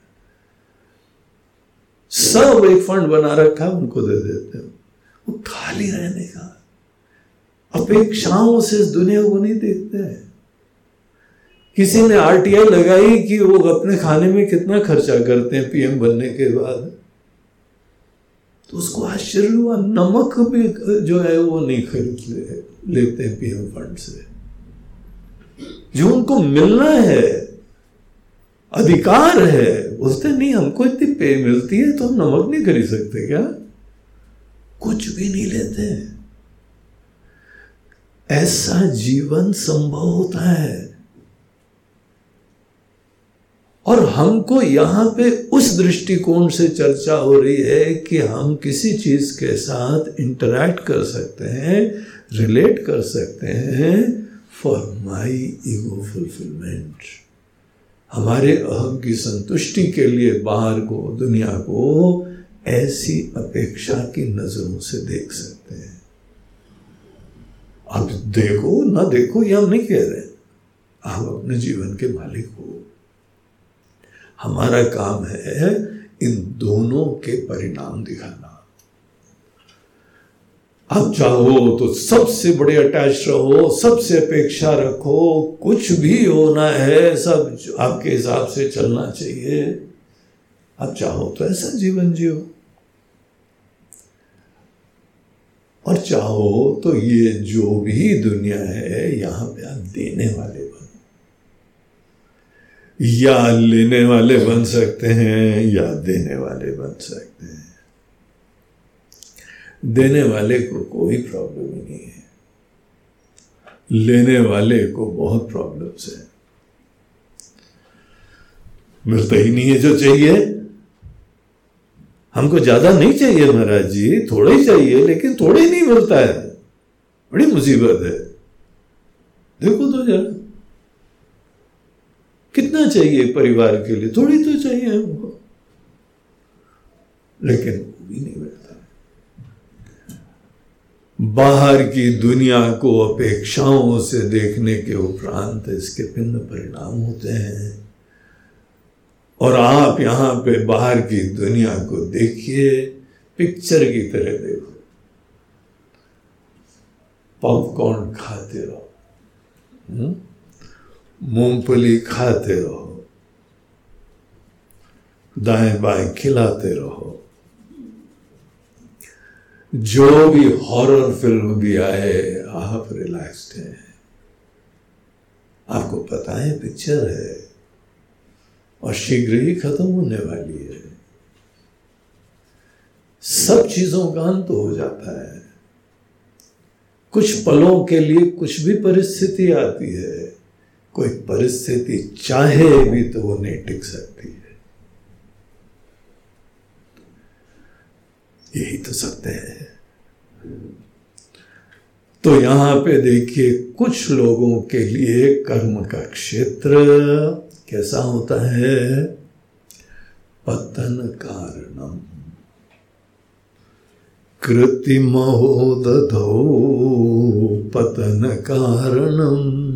सब एक फंड बना रखा उनको दे देते हैं। वो खाली रहने का अपेक्षाओं से इस दुनिया को नहीं देखते हैं। किसी ने आरटीआई लगाई कि वो अपने खाने में कितना खर्चा करते हैं पीएम बनने के बाद? तो उसको आश्चर्य हुआ नमक भी जो है वो नहीं खरीद ले, लेते हैं पीएम फंड से। जो उनको मिलना है, अधिकार है, बोलते, नहीं, हमको इतनी पे मिलती है तो हम नमक नहीं खरीद सकते क्या? कुछ भी नहीं लेते। ऐसा जीवन संभव होता है। और हमको यहाँ पे उस दृष्टिकोण से चर्चा हो रही है कि हम किसी चीज़ के साथ इंटरैक्ट कर सकते हैं रिलेट कर सकते हैं फॉर माई ईगो फुलफिलमेंट हमारे अहम की संतुष्टि के लिए बाहर को, दुनिया को ऐसी अपेक्षा की नज़रों से देख सकते हैं। अब देखो, ना देखो, ये हम नहीं कह रहे आप अपने जीवन के मालिक हो। हमारा काम है इन दोनों के परिणाम दिखाना। आप चाहो तो सबसे बड़े अटैच रहो, सबसे अपेक्षा रखो। कुछ भी होना है, सब आपके हिसाब से चलना चाहिए। आप चाहो तो ऐसा जीवन जियो। और चाहो तो ये जो भी दुनिया है, यहाँ पे आप देने वाले बनो। या लेने वाले बन सकते हैं, या देने वाले बन सकते हैं। देने वाले को कोई प्रॉब्लम ही नहीं है। लेने वाले को बहुत प्रॉब्लम्स है। मिलता ही नहीं है जो चाहिए। हमको ज़्यादा नहीं चाहिए महाराज जी, थोड़ा ही चाहिए, लेकिन थोड़ा ही नहीं मिलता है। बड़ी मुसीबत है। देखो तो जरा। कितना चाहिए परिवार के लिए? थोड़ी तो चाहिए हमको। लेकिन वो भी नहीं मिलता। बाहर की दुनिया को अपेक्षाओं से देखने के उपरांत इसके भिन्न परिणाम होते हैं। और आप यहाँ पे बाहर की दुनिया को देखिए, पिक्चर की तरह देखो। पॉपकॉर्न खाते रहो। हम्म? मूंगफली खाते रहो। दाएँ बाएँ खिलाते रहो। जो भी हॉरर फ़िल्म भी आए, आप रिलैक्स्ड हैं। आपको पता है पिक्चर है। और शीघ्र ही खत्म होने वाली है। सब चीज़ों का अंत हो जाता है। कुछ पलों के लिए कुछ भी परिस्थिति आती है, कोई परिस्थिति चाहे भी तो वो नहीं टिक सकती। यही तो सत्य है। तो यहाँ पे देखिए, कुछ लोगों के लिए कर्म का क्षेत्र कैसा होता है? पतन कारणम। कृतिमहोदधो पतन कारणम।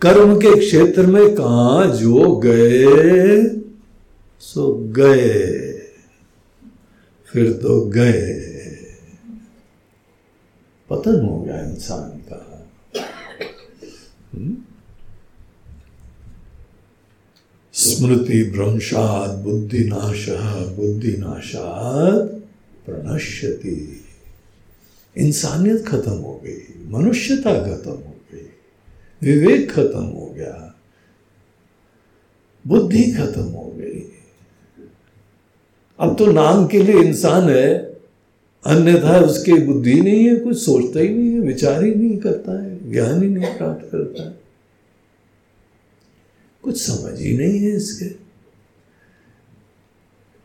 कर्म के क्षेत्र में कहा जो गए, सो गए। फिर तो गए। पतन हो गया इंसान का। हम्म? स्मृति भ्रंशात बुद्धिनाश बुद्धिनाशात प्रणश्यति। इंसानियत खत्म हो गई, मनुष्यता खत्म हो गई, विवेक खत्म हो गया, बुद्धि खत्म हो गई। अब तो नाम के लिए इंसान है, अन्यथा उसकी बुद्धि नहीं है, कुछ सोचता ही नहीं है, विचार ही नहीं करता है, ज्ञान ही नहीं प्राप्त करता है। कुछ समझ ही नहीं है इसके।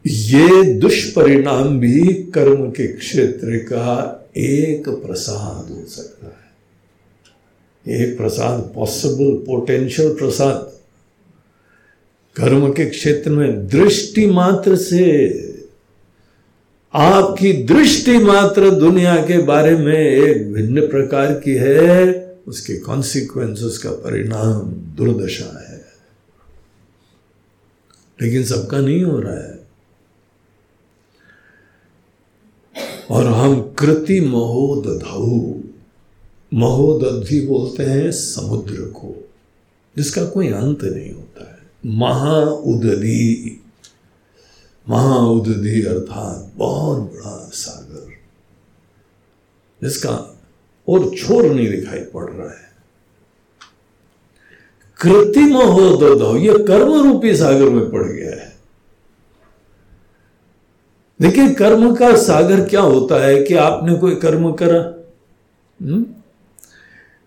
ये दुष्परिणाम भी कर्म के क्षेत्र का एक प्रसाद हो सकता है। एक प्रसाद पॉसिबल पोटेंशियल प्रसाद। कर्म के क्षेत्र में दृष्टि मात्र से, आपकी दृष्टि मात्र दुनिया के बारे में एक भिन्न प्रकार की है, उसके कॉन्सिक्वेंस उसका परिणाम दुर्दशा है। लेकिन सबका नहीं हो रहा है। और हम कृति महोदधु, महोदधि बोलते हैं समुद्र को, जिसका कोई अंत नहीं होता। है महाउदधी महाउदधी अर्थात बहुत बड़ा सागर, जिसका और छोर नहीं दिखाई पड़ रहा है। कृत्रिम हो दो, ये कर्म रूपी सागर में पड़ गया है। देखिए, कर्म का सागर क्या होता है कि आपने कोई कर्म करा? हुँ?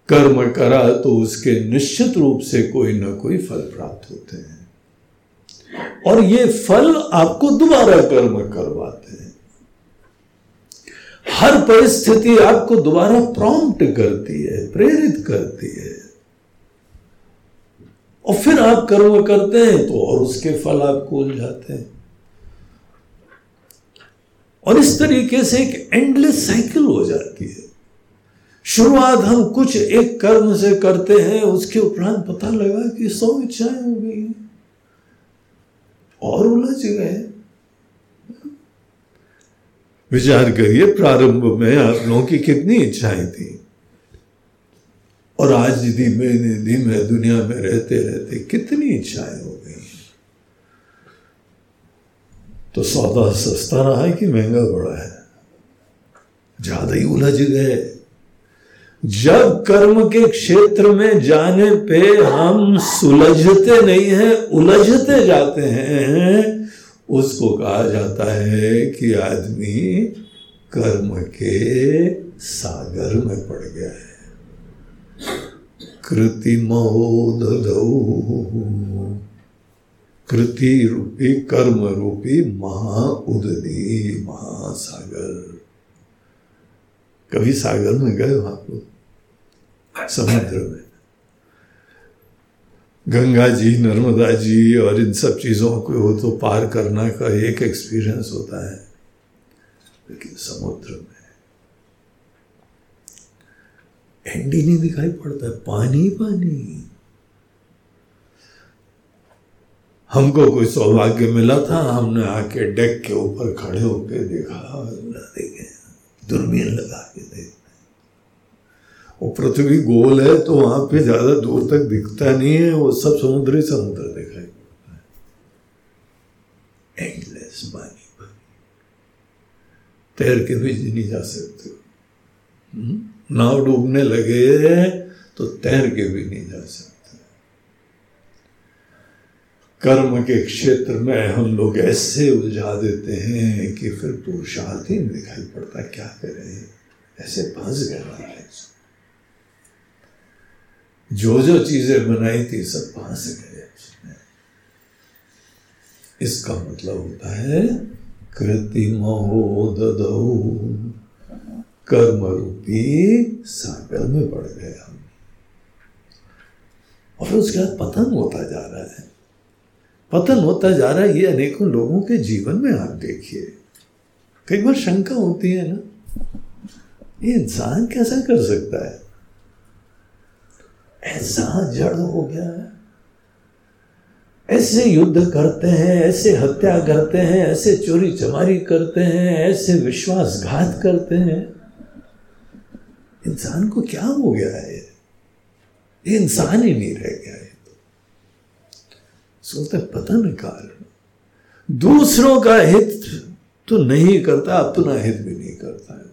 कर्म करा तो उसके निश्चित रूप से कोई ना कोई फल प्राप्त होते हैं। और ये फल आपको दोबारा कर्म करवाते हैं। हर परिस्थिति आपको दोबारा प्रॉम्प्ट करती है, प्रेरित करती है। और फिर आप कर्म करते हैं तो और उसके फल आपको उलझाते हैं। और इस तरीके से एक एंडलेस साइकिल हो जाती है। शुरुआत हम कुछ एक कर्म से करते हैं, उसके उपरांत पता लगा कि सौ इच्छाएँ हो गई और उलझ गए। विचार करिए, प्रारंभ में आप लोगों की कितनी इच्छाएँ थी? और आज धीमे धीमे दुनिया में रहते रहते कितनी इच्छाएँ हो गई तो सौदा सस्ता रहा है कि महँगा बड़ा है? ज़्यादा ही उलझ गए। जब कर्म के क्षेत्र में जाने पे हम सुलझते नहीं हैं, उलझते जाते हैं, उसको कहा जाता है कि आदमी कर्म के सागर में पड़ गया है। कृति महोद कृति रूपी, कर्म रूपी महाउदनी महासागर। कभी सागर में गए आप लोग? समुद्र में। गंगा जी नर्मदा जी और इन सब चीज़ों को तो पार करना का एक एक्सपीरियंस होता है, लेकिन समुद्र में। एंड नहीं दिखाई पड़ता है पानी पानी। हमको कोई सौभाग्य मिला था, हमने आके डेक के ऊपर खड़े होके देखा देखे दूरबीन लगा के देख। वो पृथ्वी गोल है तो वहाँ पे ज़्यादा दूर तक दिखता नहीं है वो सब समुद्री समुद्र दिखाई है। एंडलेस पानी। तैर के भी नहीं जा सकते। हम्म? नाव डूबने लगे तो तैर के भी नहीं जा सकते। कर्म के क्षेत्र में हम लोग ऐसे उलझा देते हैं कि फिर पुरुषार्थ ही दिखाई पड़ता। क्या करें? ऐसे फंस गए जो जो चीज़ें बनाई थी, सब फंस गए। इसका मतलब होता है कृति महो कर्म रूपी सागर में पड़ गए हम। और उसके बाद पतन होता जा रहा है। पतन होता जा रहा है, ये अनेकों लोगों के जीवन में आप देखिए। कई बार शंका होती है ना, ये इंसान कैसा कर सकता है? ऐसा जड़ हो गया है। ऐसे युद्ध करते हैं, ऐसे हत्या करते हैं, ऐसे चोरी चमारी करते हैं, ऐसे विश्वासघात करते हैं। इंसान को क्या हो गया है? ये इंसान ही नहीं रह गया है तो। सोचते पता नहीं कारण दूसरों का हित तो नहीं करता, अपना हित भी नहीं करता है।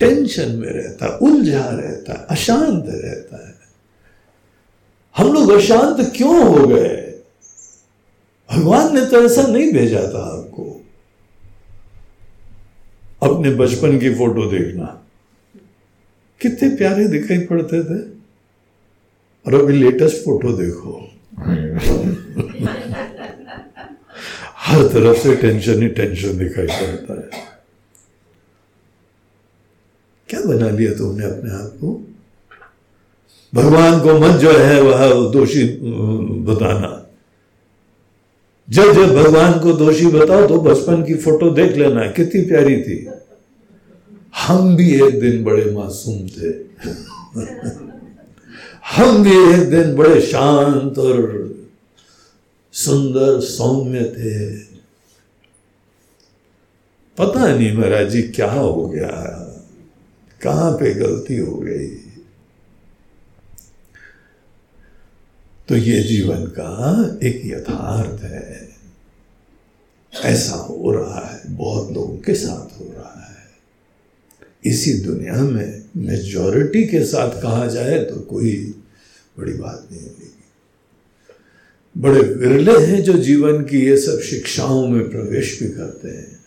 टेंशन में रहता है उलझा रहता है अशांत रहता है। हम लोग अशांत क्यों हो गए? भगवान ने तो ऐसा नहीं भेजा था आपको अपने बचपन की फ़ोटो देखना। कितने प्यारे दिखाई पड़ते थे। और अभी लेटेस्ट फ़ोटो देखो। <laughs> हर तरफ़ से टेंशन ही टेंशन दिखाई पड़ता है। क्या बना लिया तुमने अपने आप को? भगवान को मत जो है वह दोषी बताना। जब जब भगवान को दोषी बताओ तो बचपन की फ़ोटो देख लेना, कितनी प्यारी थी। हम भी एक दिन बड़े मासूम थे। <laughs> हम भी एक दिन बड़े शांत और सुंदर सौम्य थे। पता नहीं महाराज जी, क्या हो गया? कहाँ पे गलती हो गई? तो ये जीवन का एक यथार्थ है। ऐसा हो रहा है, बहुत लोगों के साथ हो रहा है। इसी दुनिया में मेजॉरिटी के साथ कहा जाए तो कोई बड़ी बात नहीं होगी। बड़े विरले हैं जो जीवन की ये सब शिक्षाओं में प्रवेश भी करते हैं।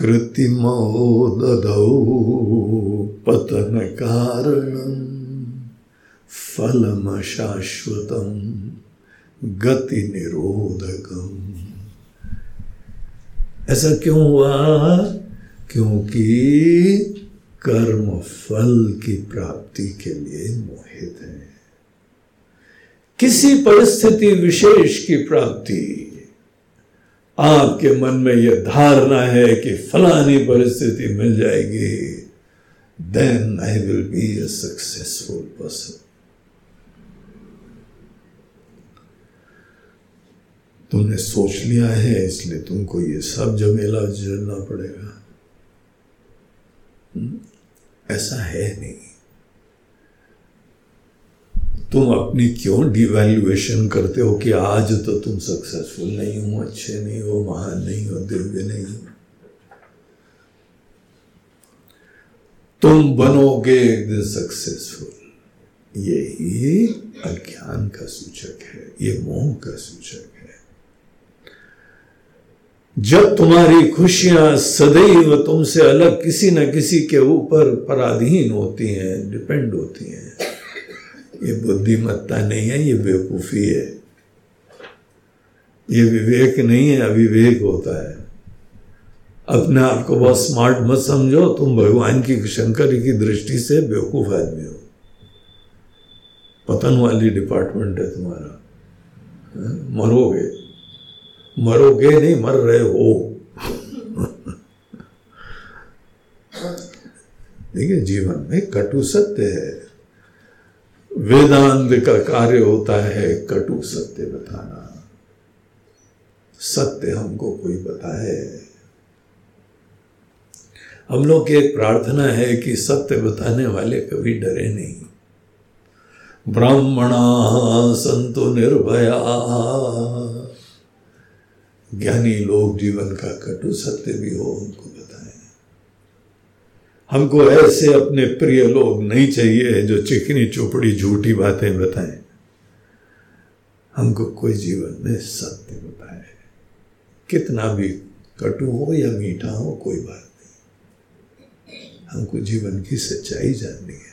कृत्रिमो ददौ पतन कारणम फलम शाश्वतम गति निरोधकम ऐसा क्यों हुआ? क्योंकि कर्म फल की प्राप्ति के लिए मोहित है। किसी परिस्थिति विशेष की प्राप्ति आपके मन में यह धारणा है कि फलानी परिस्थिति मिल जाएगी। Then I will be a successful person तुमने सोच लिया है, इसलिए तुमको ये सब जमेला झेलना पड़ेगा। हम्म? ऐसा है नहीं। तुम अपनी क्यों डिवेल्युएशन करते हो कि आज तो तुम सक्सेसफुल नहीं हो, अच्छे नहीं हो, महान नहीं हो, दिव्य नहीं हो? तुम बनोगे एक दिन सक्सेसफुल यही अज्ञान का सूचक है, ये मोह का सूचक है। जब तुम्हारी खुशियाँ सदैव तुमसे अलग किसी न किसी के ऊपर पराधीन होती हैं डिपेंड होती हैं। ये बुद्धिमत्ता नहीं है ये बेवकूफ़ी है। ये विवेक नहीं है अविवेक होता है। अपने आप को बहुत स्मार्ट मत समझो तुम भगवान की शंकर की दृष्टि से बेवकूफ़ आदमी हो। पतन वाली डिपार्टमेंट है तुम्हारा। हाँ, मरोगे। मरोगे नहीं मर रहे हो। <laughs> देखिए जीवन में कटु सत्य है। वेदांत का कार्य होता है कटु सत्य बताना। सत्य हमको कोई बताए हम लोग की एक प्रार्थना है कि सत्य बताने वाले कभी डरे नहीं। ब्राह्मणा संतो निर्भया। ज्ञानी लोग जीवन का कटु सत्य भी हो हमको ऐसे अपने प्रिय लोग नहीं चाहिए जो चिकनी चोपड़ी झूठी बातें बताएँ। हमको कोई जीवन में सत्य बताए। कितना भी कटु हो या मीठा हो, कोई बात नहीं। हमको जीवन की सच्चाई जाननी है।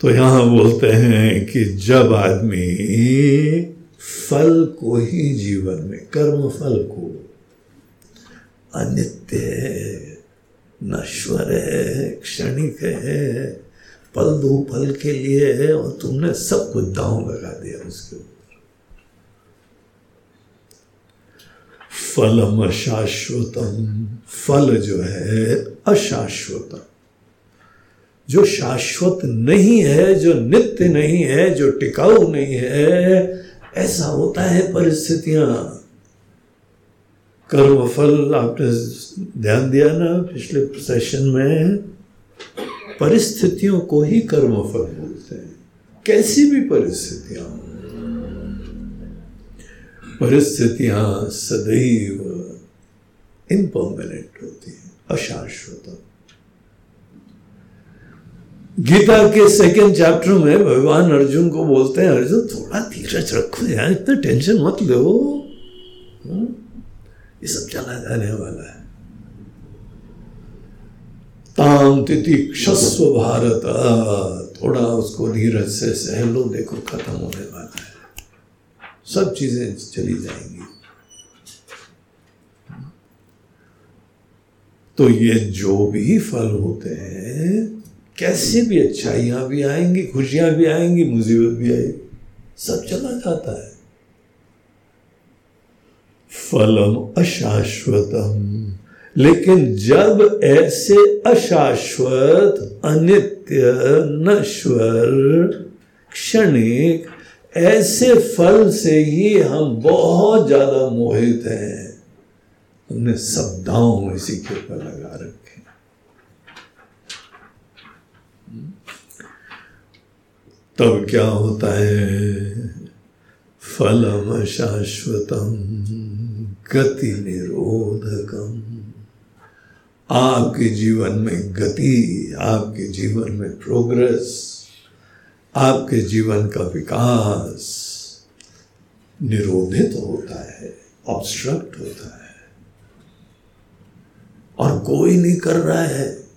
तो यहाँ बोलते हैं कि जब आदमी फल को ही जीवन में, कर्म फल को, अनित्य है। नश्वर है, क्षणिक है, पल दो पल के लिए है और तुमने सब कुछ दांव लगा दिया उसके ऊपर। फलम अशाश्वतम, फल जो है अशाश्वतम। जो शाश्वत नहीं है, जो नित्य नहीं है, जो टिकाऊ नहीं है, ऐसा होता है परिस्थितियाँ। कर्म फल आपने ध्यान दिया ना पिछले सेशन में? परिस्थितियों को ही कर्म फल बोलते हैं। कैसी भी परिस्थितियाँ परिस्थितियाँ सदैव इम्परमानेंट होती है, अशाश्वत। गीता के सेकेंड चैप्टर में भगवान अर्जुन को बोलते हैं, अर्जुन, थोड़ा धीरज रखो यार, इतना टेंशन मत लो। हाँ? ये सब चला जाने वाला है। तितिक्षस्व भारत थोड़ा उसको धीरज से सह लो देखो, खत्म होने वाला है। सब चीज़ें चली जाएँगी। तो ये जो भी फल होते हैं, कैसे भी अच्छाइयाँ भी आएँगी, खुशियाँ भी आएँगी, मुसीबत भी आएगी, सब चला जाता है। फलम अशाश्वतम। लेकिन जब ऐसे अशाश्वत, अनित्य, नश्वर, क्षणिक, ऐसे फल से ही हम बहुत ज़्यादा मोहित हैं। हमने सब दांव इसी के ऊपर लगा रखे तब क्या होता है? फलम शाश्वतम गति निरोधकम। आपके जीवन में गति, आपके जीवन में प्रोग्रेस आपके जीवन का विकास निरोधित होता है ऑब्स्ट्रक्ट होता है। और कोई नहीं कर रहा है।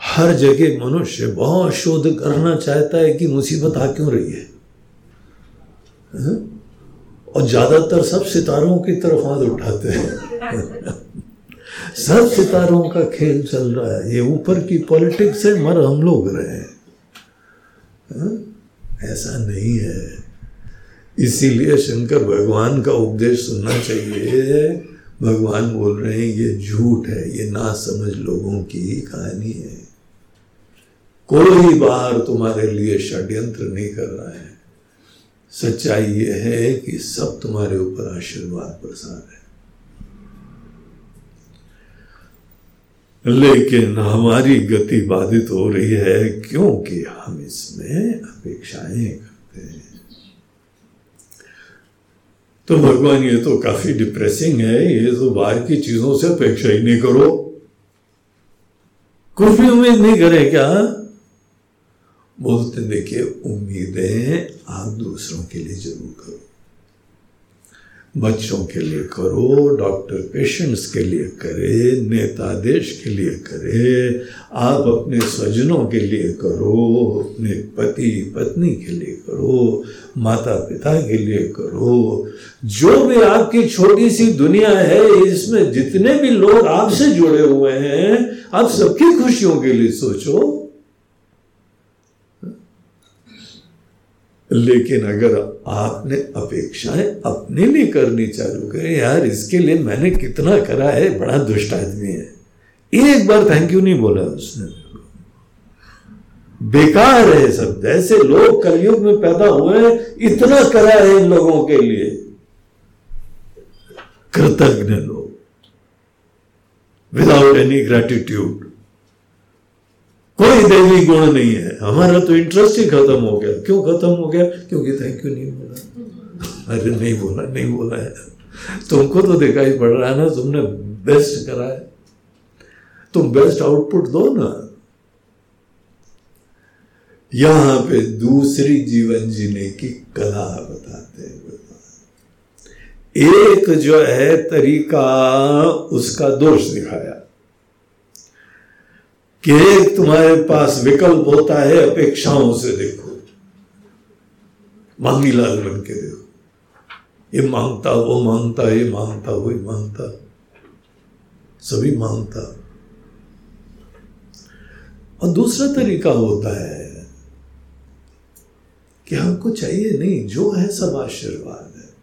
हर जगह मनुष्य बहुत शोध करना चाहता है कि मुसीबत आ क्यों रही है। हाँ? और ज़्यादातर सब सितारों की तरफ़ हाथ उठाते हैं। सब सितारों का खेल चल रहा है। ये ऊपर की पॉलिटिक्स है, मर हम लोग रहे हैं। हाँ? ऐसा नहीं है। इसीलिए शंकर भगवान का उपदेश सुनना चाहिए। भगवान बोल रहे हैं, ये झूठ है, ये ना समझ लोगों की कहानी है। कोई बाहर तुम्हारे लिए षड्यंत्र नहीं कर रहा है। सच्चाई यह है कि सब तुम्हारे ऊपर आशीर्वाद प्रसाद है। लेकिन हमारी गति बाधित हो रही है क्योंकि हम इसमें अपेक्षाएँ करते हैं। तो भगवान, ये तो काफ़ी डिप्रेसिंग है। ये तो बाहर की चीज़ों से अपेक्षा ही नहीं करो। कुछ भी उम्मीद नहीं करे क्या? बोलते देखिए, उम्मीदें आप दूसरों के लिए ज़रूर करो। बच्चों के लिए करो, डॉक्टर पेशेंट्स के लिए करे, नेता देश के लिए करे, आप अपने स्वजनों के लिए करो, अपने पति, पत्नी के लिए करो माता पिता के लिए करो। जो भी आपकी छोटी सी दुनिया है, इसमें जितने भी लोग आपसे जुड़े हुए हैं, आप सबकी खुशियों के लिए सोचो। लेकिन अगर आपने अपेक्षाएँ अपने लिए करनी चालू करें, यार, इसके लिए मैंने कितना करा है, बड़ा दुष्ट आदमी है। एक बार थैंक यू नहीं बोला उसने। बेकार है सब ऐसे लोग कलयुग में पैदा हुए हैं, इतना करा है इन लोगों के लिए। कृतज्ञ लोग। विदाउट एनी ग्रेटिट्यूड कोई देवी गुण नहीं है। हमारा तो इंटरेस्ट ही खत्म हो गया। क्यों खत्म हो गया? क्योंकि थैंक यू नहीं बोला। अरे, नहीं बोला नहीं बोला है। तुमको तो दिखाई पड़ रहा है ना, तुमने बेस्ट करा है तुम बेस्ट आउटपुट दो ना। यहाँ पे दूसरी जीवन जीने की कला बताते हैं एक जो है तरीका, उसका दोष दिखाया। कि एक तुम्हारे पास विकल्प होता है, अपेक्षाओं से देखो। मांगी लाल बन के देखो। ये माँगता, वो माँगता, ये माँगता, वो माँगता। सभी माँगता। और दूसरा तरीका होता है कि हमको चाहिए नहीं, जो है सब आशीर्वाद है।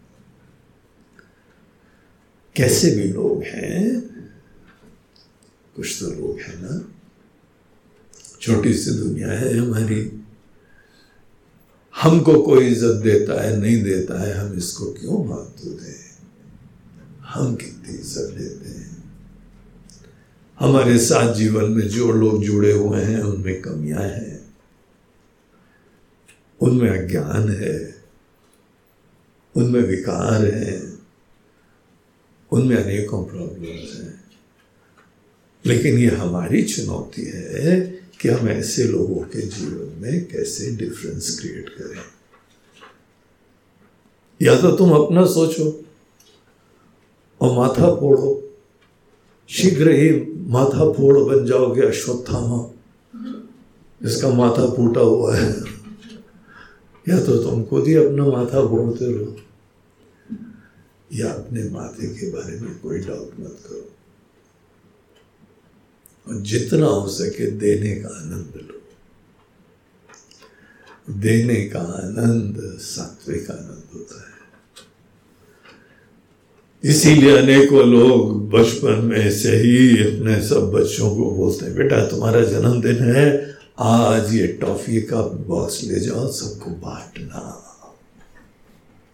कैसे भी लोग हैं, कुछ तो लोग हैं ना छोटी सी दुनिया है हमारी। हमको कोई इज़्ज़त देता है, नहीं देता है, हम इसको क्यों महत्व दें हम कितनी इज़्ज़त देते हैं। हमारे साथ जीवन में जो लोग जुड़े हुए हैं, उनमें कमियाँ हैं। उनमें अज्ञान है। उनमें विकार है। उनमें अनेकों प्रॉब्लम्स हैं। लेकिन ये हमारी चुनौती है कि हम ऐसे लोगों के जीवन में कैसे डिफरेंस क्रिएट करें? या तो तुम अपना सोचो, और माथा फोड़ो। शीघ्र ही माथा फोड़ बन जाओगे अश्वत्थामा। इसका माथा फूटा हुआ है। या तो तुम खुद ही अपना माथा फोड़ते रहो। या अपने माथे के बारे में कोई डाउट मत करो। जितना हो सके देने का आनंद लो। देने का आनंद सात्विक आनंद होता है। इसीलिए अनेकों लोग बचपन में से ही अपने सब बच्चों को बोलते हैं, बेटा, तुम्हारा जन्मदिन है, आज ये टॉफी का बॉक्स ले जाओ, सबको बांटना।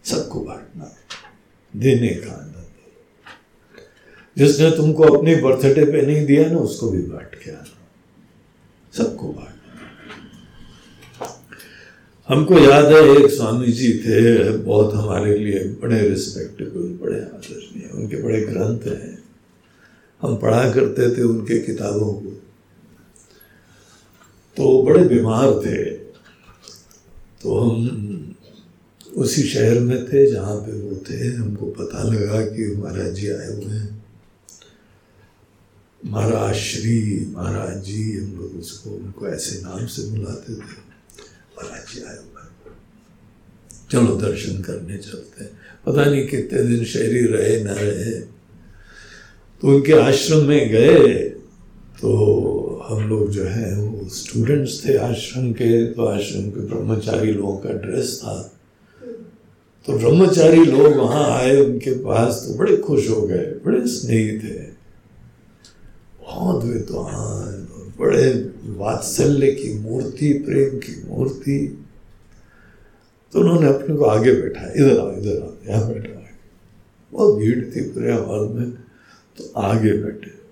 सबको बांटना। देने का आनंद। जिसने तुमको अपनी बर्थडे पे नहीं दिया ना, उसको भी बांट के आना। सबको बांट। हमको याद है, एक स्वामी जी थे, बहुत हमारे लिए बड़े रिस्पेक्टेबल बड़े आदरणीय, उनके बड़े ग्रंथ हैं। हम पढ़ा करते थे उनके किताबों को। तो बड़े बीमार थे। तो हम उसी शहर में थे, जहाँ पे वो थे। हमको पता लगा कि महाराज जी आए हुए हैं। महाराज श्री महाराज जी, हम लोग उसको, उनको ऐसे नाम से बुलाते थे। महाराज जी आए चलो दर्शन करने चलते हैं। पता नहीं कितने दिन शहरी रहे न रहे। तो उनके आश्रम में गए। तो हम लोग जो है, वो स्टूडेंट्स थे आश्रम के। तो आश्रम के ब्रह्मचारी लोगों का ड्रेस था। तो ब्रह्मचारी लोग वहाँ आए उनके पास तो बड़े खुश हो गए। बड़े स्नेही थे। बहुत विद्वान, बड़े वात्सल्य की मूर्ति, प्रेम की मूर्ति। तो उन्होंने अपने को आगे बैठा इधर आओ इधर आओ, यहाँ बैठा। बहुत भीड़ थी पूरे हॉल में तो आगे बैठे।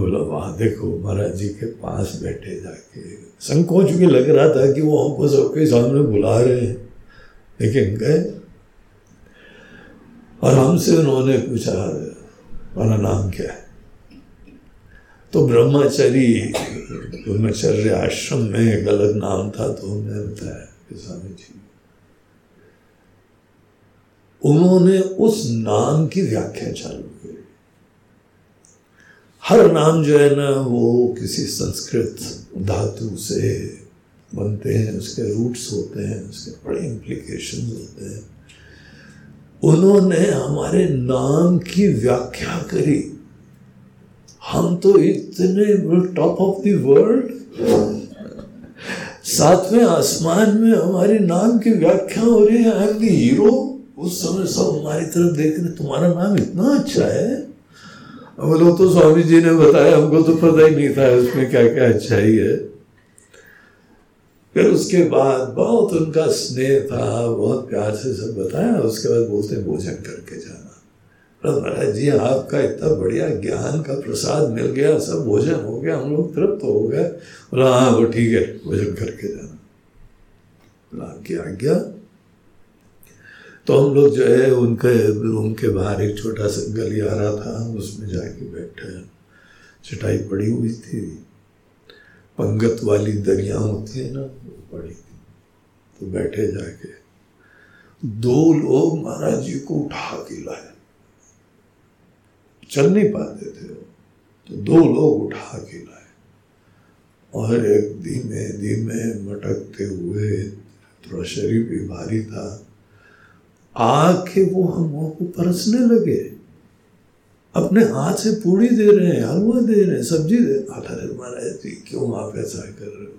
बोला, वहाँ, देखो, महाराज जी के पास बैठे जाके। संकोच भी लग रहा था कि वो हमको सबके सामने बुला रहे हैं। लेकिन गए। और हमसे उन्होंने पूछा हमारा नाम क्या है तो ब्रह्मचरी, ब्रह्मचर्य आश्रम में एक अलग नाम था तो हमने बताया स्वामी जी, उन्होंने उस नाम की व्याख्या चालू की। हर नाम जो है ना, वो किसी संस्कृत धातु से बनते हैं, उसके रूट्स होते हैं, उसके बड़े इम्प्लीकेशन होते हैं। उन्होंने हमारे नाम की व्याख्या करी। हम तो इतने टॉप ऑफ़ द वर्ल्ड सातवें आसमान में हमारे नाम की व्याख्या हो रही है। आई एम हीरो उस समय सब हमारी तरफ़ देख रहे, तुम्हारा नाम इतना अच्छा है? बोलो तो स्वामी जी ने बताया, हमको तो पता ही नहीं था उसमें क्या क्या अच्छाई है। फिर उसके बाद बहुत उनका स्नेह था, बहुत प्यार से सब बताया, उसके बाद बोलते भोजन करके जाना। महाराज जी, आपका इतना बढ़िया ज्ञान का प्रसाद मिल गया, सब भोजन हो गया, हम लोग तृप्त हो गए। बोला हाँ वो ठीक है, भोजन करके जाना। बोला, आपकी आज्ञा? तो हम लोग जो है, उनके रूम के बाहर एक छोटा सा गलियारा था उसमें जाके बैठे चटाई पड़ी हुई थी। पंगत वाली दरिया होती है ना पड़ी। तो बैठे जाके दो लोग महाराज जी को उठा के लाए। चल नहीं पाते थे वो। तो दो लोग उठा के लाए। और एक धीमे धीमे मटकते हुए थोड़ा शरीर भी भारी था। आके वो हम को परसने लगे। अपने हाथ से पूड़ी दे रहे हैं, हलवा दे रहे हैं, सब्ज़ी दे अरे महाराज जी, क्यों आप ऐसा कर रहे हो?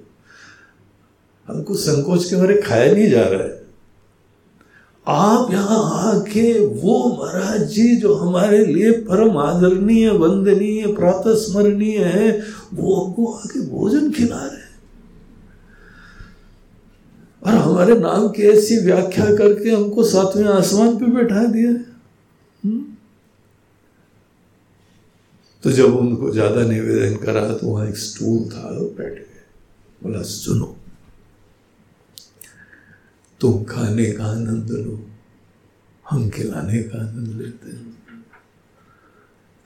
हमको संकोच के मारे खाया नहीं जा रहा है। आप यहाँ आके वो महाराज जी जो हमारे लिए परम आदरणीय, वंदनीय प्रातः स्मरणीय है, वो हमको आके भोजन खिला रहे हैं। और हमारे नाम की ऐसी व्याख्या करके हमको सातवें आसमान पे बैठा दिया है। हम्म? तो जब उनको ज़्यादा निवेदन करा तो वहाँ एक स्टूल था बैठ गए बोला, सुनो तुम खाने का आनंद लो, हम खिलाने का आनंद लेते हैं।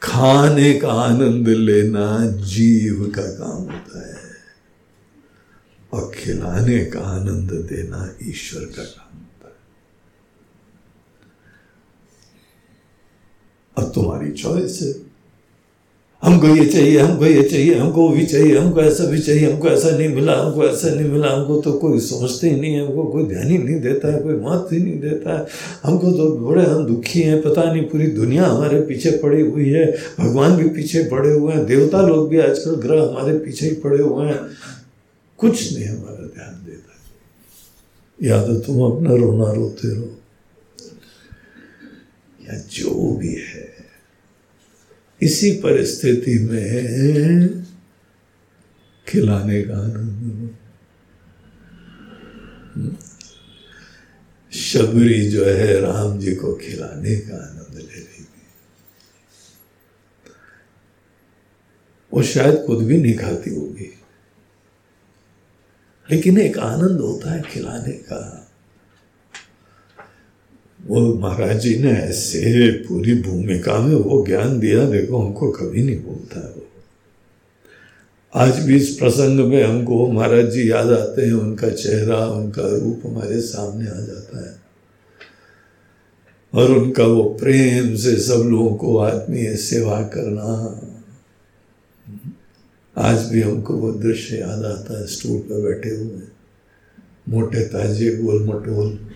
खाने का आनंद लेना जीव का काम होता है और खिलाने का आनंद देना ईश्वर का काम होता है। अब तुम्हारी चॉइस है। हमको ये चाहिए, हमको ये चाहिए, हमको भी चाहिए, हमको ऐसा भी चाहिए, हमको ऐसा नहीं मिला, हमको ऐसा नहीं मिला, हमको तो कोई सोचते ही नहीं है, हमको कोई ध्यान ही नहीं देता है, कोई महत्व ही नहीं देता है। हमको तो बड़े हम दुखी हैं, पता नहीं पूरी दुनिया हमारे पीछे पड़ी हुई है, भगवान भी पीछे पड़े हुए हैं, देवता लोग भी आजकल ग्रह हमारे पीछे ही पड़े हुए हैं। कुछ नहीं हमारा ध्यान देता या तो तुम अपना रोना रोते रहो, या जो भी है। इसी परिस्थिति में खिलाने का आनंद। शबरी जो है, राम जी को खिलाने का आनंद ले रही थी वो शायद खुद भी नहीं खाती होगी। लेकिन एक आनंद होता है खिलाने का। वो महाराज जी ने ऐसे पूरी भूमिका में वो ज्ञान दिया, देखो हमको कभी नहीं बोलता है वो। आज भी इस प्रसंग में हमको महाराज जी याद आते हैं, उनका चेहरा, उनका रूप हमारे सामने आ जाता है। और उनका वो प्रेम से सब लोगों को आत्मीय सेवा करना, आज भी हमको वो दृश्य याद आता है, स्टूल पर बैठे हुए। मोटे ताजे गोल मटोल।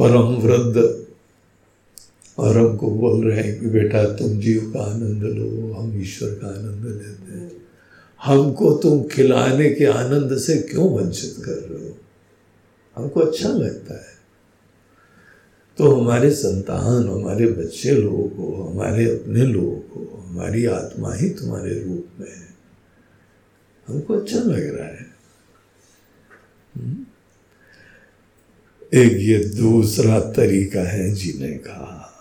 परम वृद्ध। और हमको बोल रहे हैं कि बेटा, तुम जीव का आनंद लो, हम ईश्वर का आनंद लेते हैं। हमको तुम खिलाने के आनंद से क्यों वंचित कर रहे हो? हमको अच्छा लगता है। तो हमारे संतान, हमारे बच्चे लोगों को हमारे अपने लोगों को हमारी आत्मा ही तुम्हारे रूप में है। हमको अच्छा लग रहा है। हम्म? एक ये दूसरा तरीका है जीने का।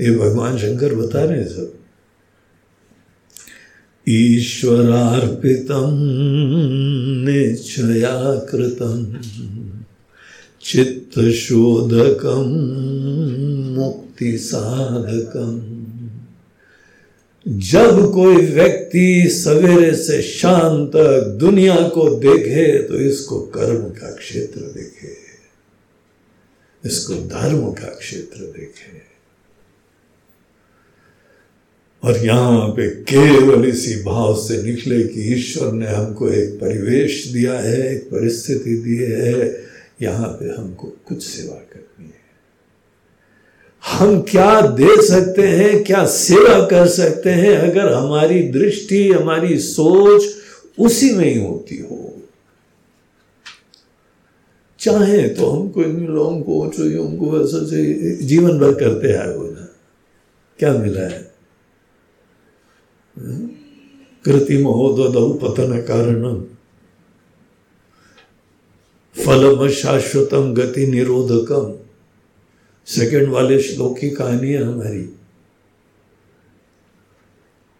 ये भगवान शंकर बता रहे हैं सब। ईश्वरार्पितं निश्चया कृतं चित्तशोधकं मुक्तिसाधकम्। जब कोई व्यक्ति सवेरे से शाम तक दुनिया को देखे तो इसको कर्म का क्षेत्र देखे। इसको धर्म का क्षेत्र देखे। और यहाँ पे केवल इसी भाव से निकले कि ईश्वर ने हमको एक परिवेश दिया है, एक परिस्थिति दी है। यहाँ पे हमको कुछ सेवा हम क्या दे सकते हैं, क्या सेवा कर सकते हैं अगर हमारी दृष्टि, हमारी सोच उसी में ही होती हो। चाहे तो हमको इन लोगों को चाहिए उनको चाहिए जीवन भर करते आए हो ना। क्या मिला है? कृतिमहोदौ पतन कारण फलम शाश्वतम गति निरोधकम। सेकंड वाले श्लोक की कहानी है हमारी।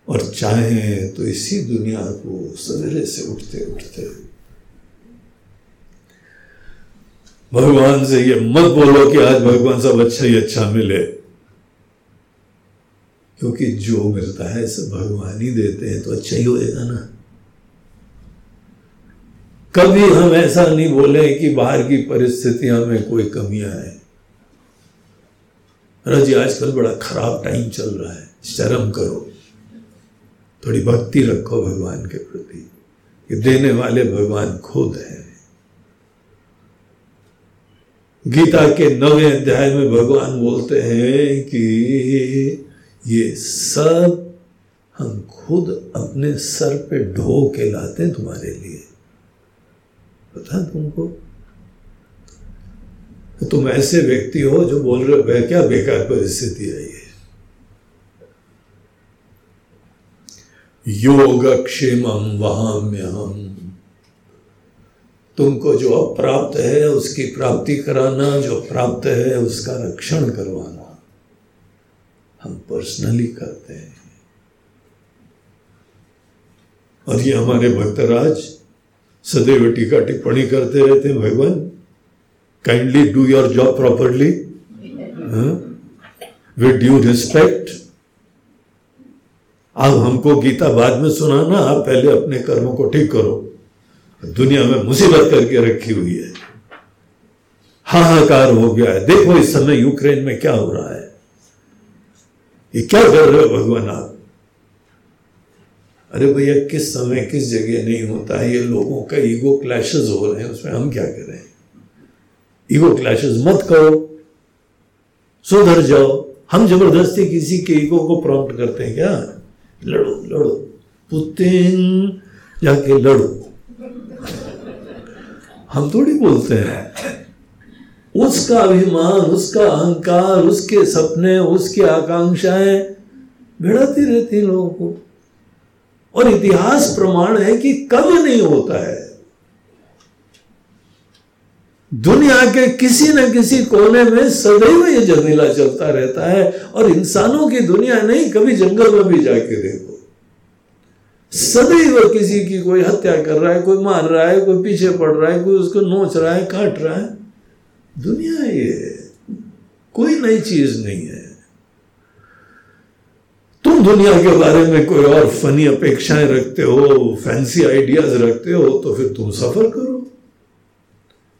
और चाहे तो इसी दुनिया को सवेरे से उठते उठते। भगवान से ये मत बोलो कि आज भगवान सब अच्छा ही अच्छा मिले। क्योंकि जो मिलता है सब भगवान ही देते हैं तो अच्छा ही होएगा ना। कभी हम ऐसा नहीं बोले कि बाहर की परिस्थितियाँ में कोई कमियाँ है रज़ी, आजकल बड़ा खराब टाइम चल रहा है। शर्म करो। थोड़ी भक्ति रखो भगवान के प्रति कि देने वाले भगवान खुद है। गीता के नवे अध्याय में भगवान बोलते हैं कि ये सब हम खुद अपने सर पे ढो के लाते हैं तुम्हारे लिए। पता तुमको? तुम ऐसे व्यक्ति हो जो बोल रहे हो क्या बेकार परिस्थिति है ये? योगक्षेम वहाम्य हम तुमको जो अप्राप्त है, उसकी प्राप्ति कराना, जो प्राप्त है, उसका रक्षण करवाना। हम पर्सनली करते हैं। और ये हमारे भक्तराज सदैव टीका टिप्पणी करते रहते हैं, भगवान। Kindly do your job properly with due respect आप हमको गीता बाद में सुनाना, आप पहले अपने कर्मों को ठीक करो। दुनिया में मुसीबत करके रखी हुई है। हाहाकार हो गया है। देखो इस समय यूक्रेन में क्या हो रहा है। ये क्या कर रहे हो भगवान आप? अरे भैया, किस समय किस जगह नहीं होता है? ये लोगों का ईगो क्लैशेस हो रहे हैं, उसमें हम क्या करें? ईगो क्लैशेस मत करो सुधर जाओ हम ज़बरदस्ती किसी के ईगो को प्रॉम्प्ट करते हैं क्या लड़ो लड़ो पुतिन जाके लड़ो हम थोड़ी बोलते हैं उसका अभिमान उसका अहंकार उसके सपने उसकी आकांक्षाएँ भिड़ती रहती लोगों को और इतिहास प्रमाण है कि कभी नहीं होता है दुनिया के किसी न किसी कोने में सदैव ये जमीला चलता रहता है और इंसानों की दुनिया नहीं, कभी जंगल में भी जाके देखो। सदैव किसी की कोई हत्या कर रहा है, कोई मार रहा है, कोई पीछे पड़ रहा है, कोई उसको नोच रहा है, काट रहा है। दुनिया ये कोई नई चीज़ नहीं है। तुम दुनिया के बारे में कोई और फनी अपेक्षाएँ रखते हो फैंसी आइडियाज़ रखते हो तो फिर तुम सफ़र करो।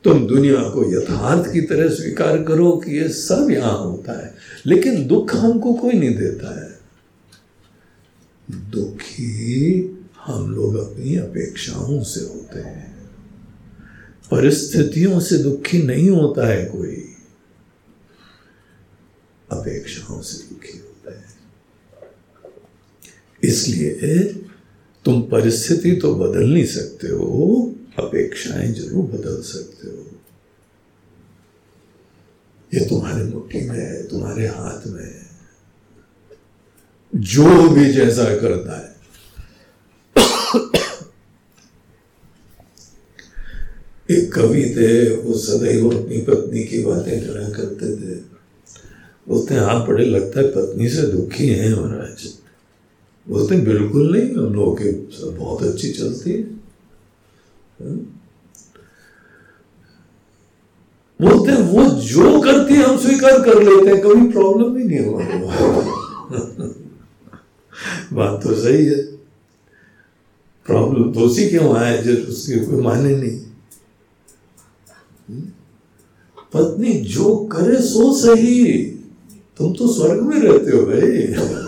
तुम दुनिया को यथार्थ की तरह स्वीकार करो कि ये सब यहाँ होता है, लेकिन दुख हमको कोई नहीं देता है। दुखी हम लोग अपनी अपेक्षाओं से होते हैं। परिस्थितियों से दुखी नहीं होता है कोई। अपेक्षाओं से दुखी होता है। इसलिए तुम परिस्थिति तो बदल नहीं सकते हो। अपेक्षाएँ ज़रूर बदल सकते हो। ये तुम्हारे मुट्ठी में है, तुम्हारे हाथ में है। जो भी जैसा करता है। एक कवि थे, वो सदैव अपनी पत्नी की बातें करा करते थे। बोलते हैं आप बड़े लगता है पत्नी से दुखी हैं महाराज। बोलते, बिल्कुल नहीं, हम लोगों के बहुत अच्छी चलती हाँ? बोलते वो जो करती है, हम स्वीकार कर लेते हैं, कभी प्रॉब्लम ही नहीं हुआ <laughs> बात तो सही है। प्रॉब्लम तो उसी क्यों आए, जो उसकी कोई माने नहीं? पत्नी जो करे, सो सही। तुम तो स्वर्ग में रहते हो भाई। <laughs>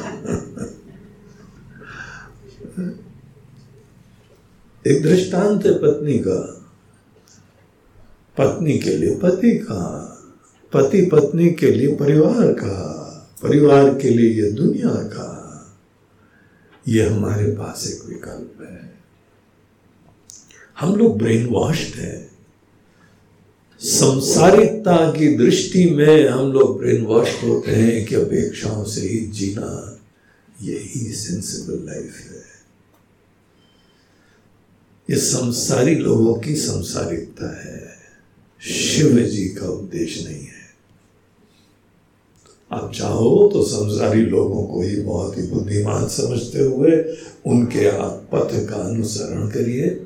एक दृष्टांत है पत्नी का। पत्नी के लिए पति का। पति पत्नी के लिए परिवार का। परिवार के लिए ये दुनिया का। ये हमारे पास एक विकल्प है। हम लोग ब्रेन वॉश्ड है। संसारिकता की दृष्टि में हम लोग ब्रेन वॉश होते हैं कि अपेक्षाओं से ही जीना यही सेंसिबल लाइफ है। ये संसारी लोगों की संसारिकता है। शिव जी का उपदेश नहीं है। आप चाहो तो संसारी लोगों को ही बहुत ही बुद्धिमान समझते हुए उनके आप पथ का अनुसरण करिए।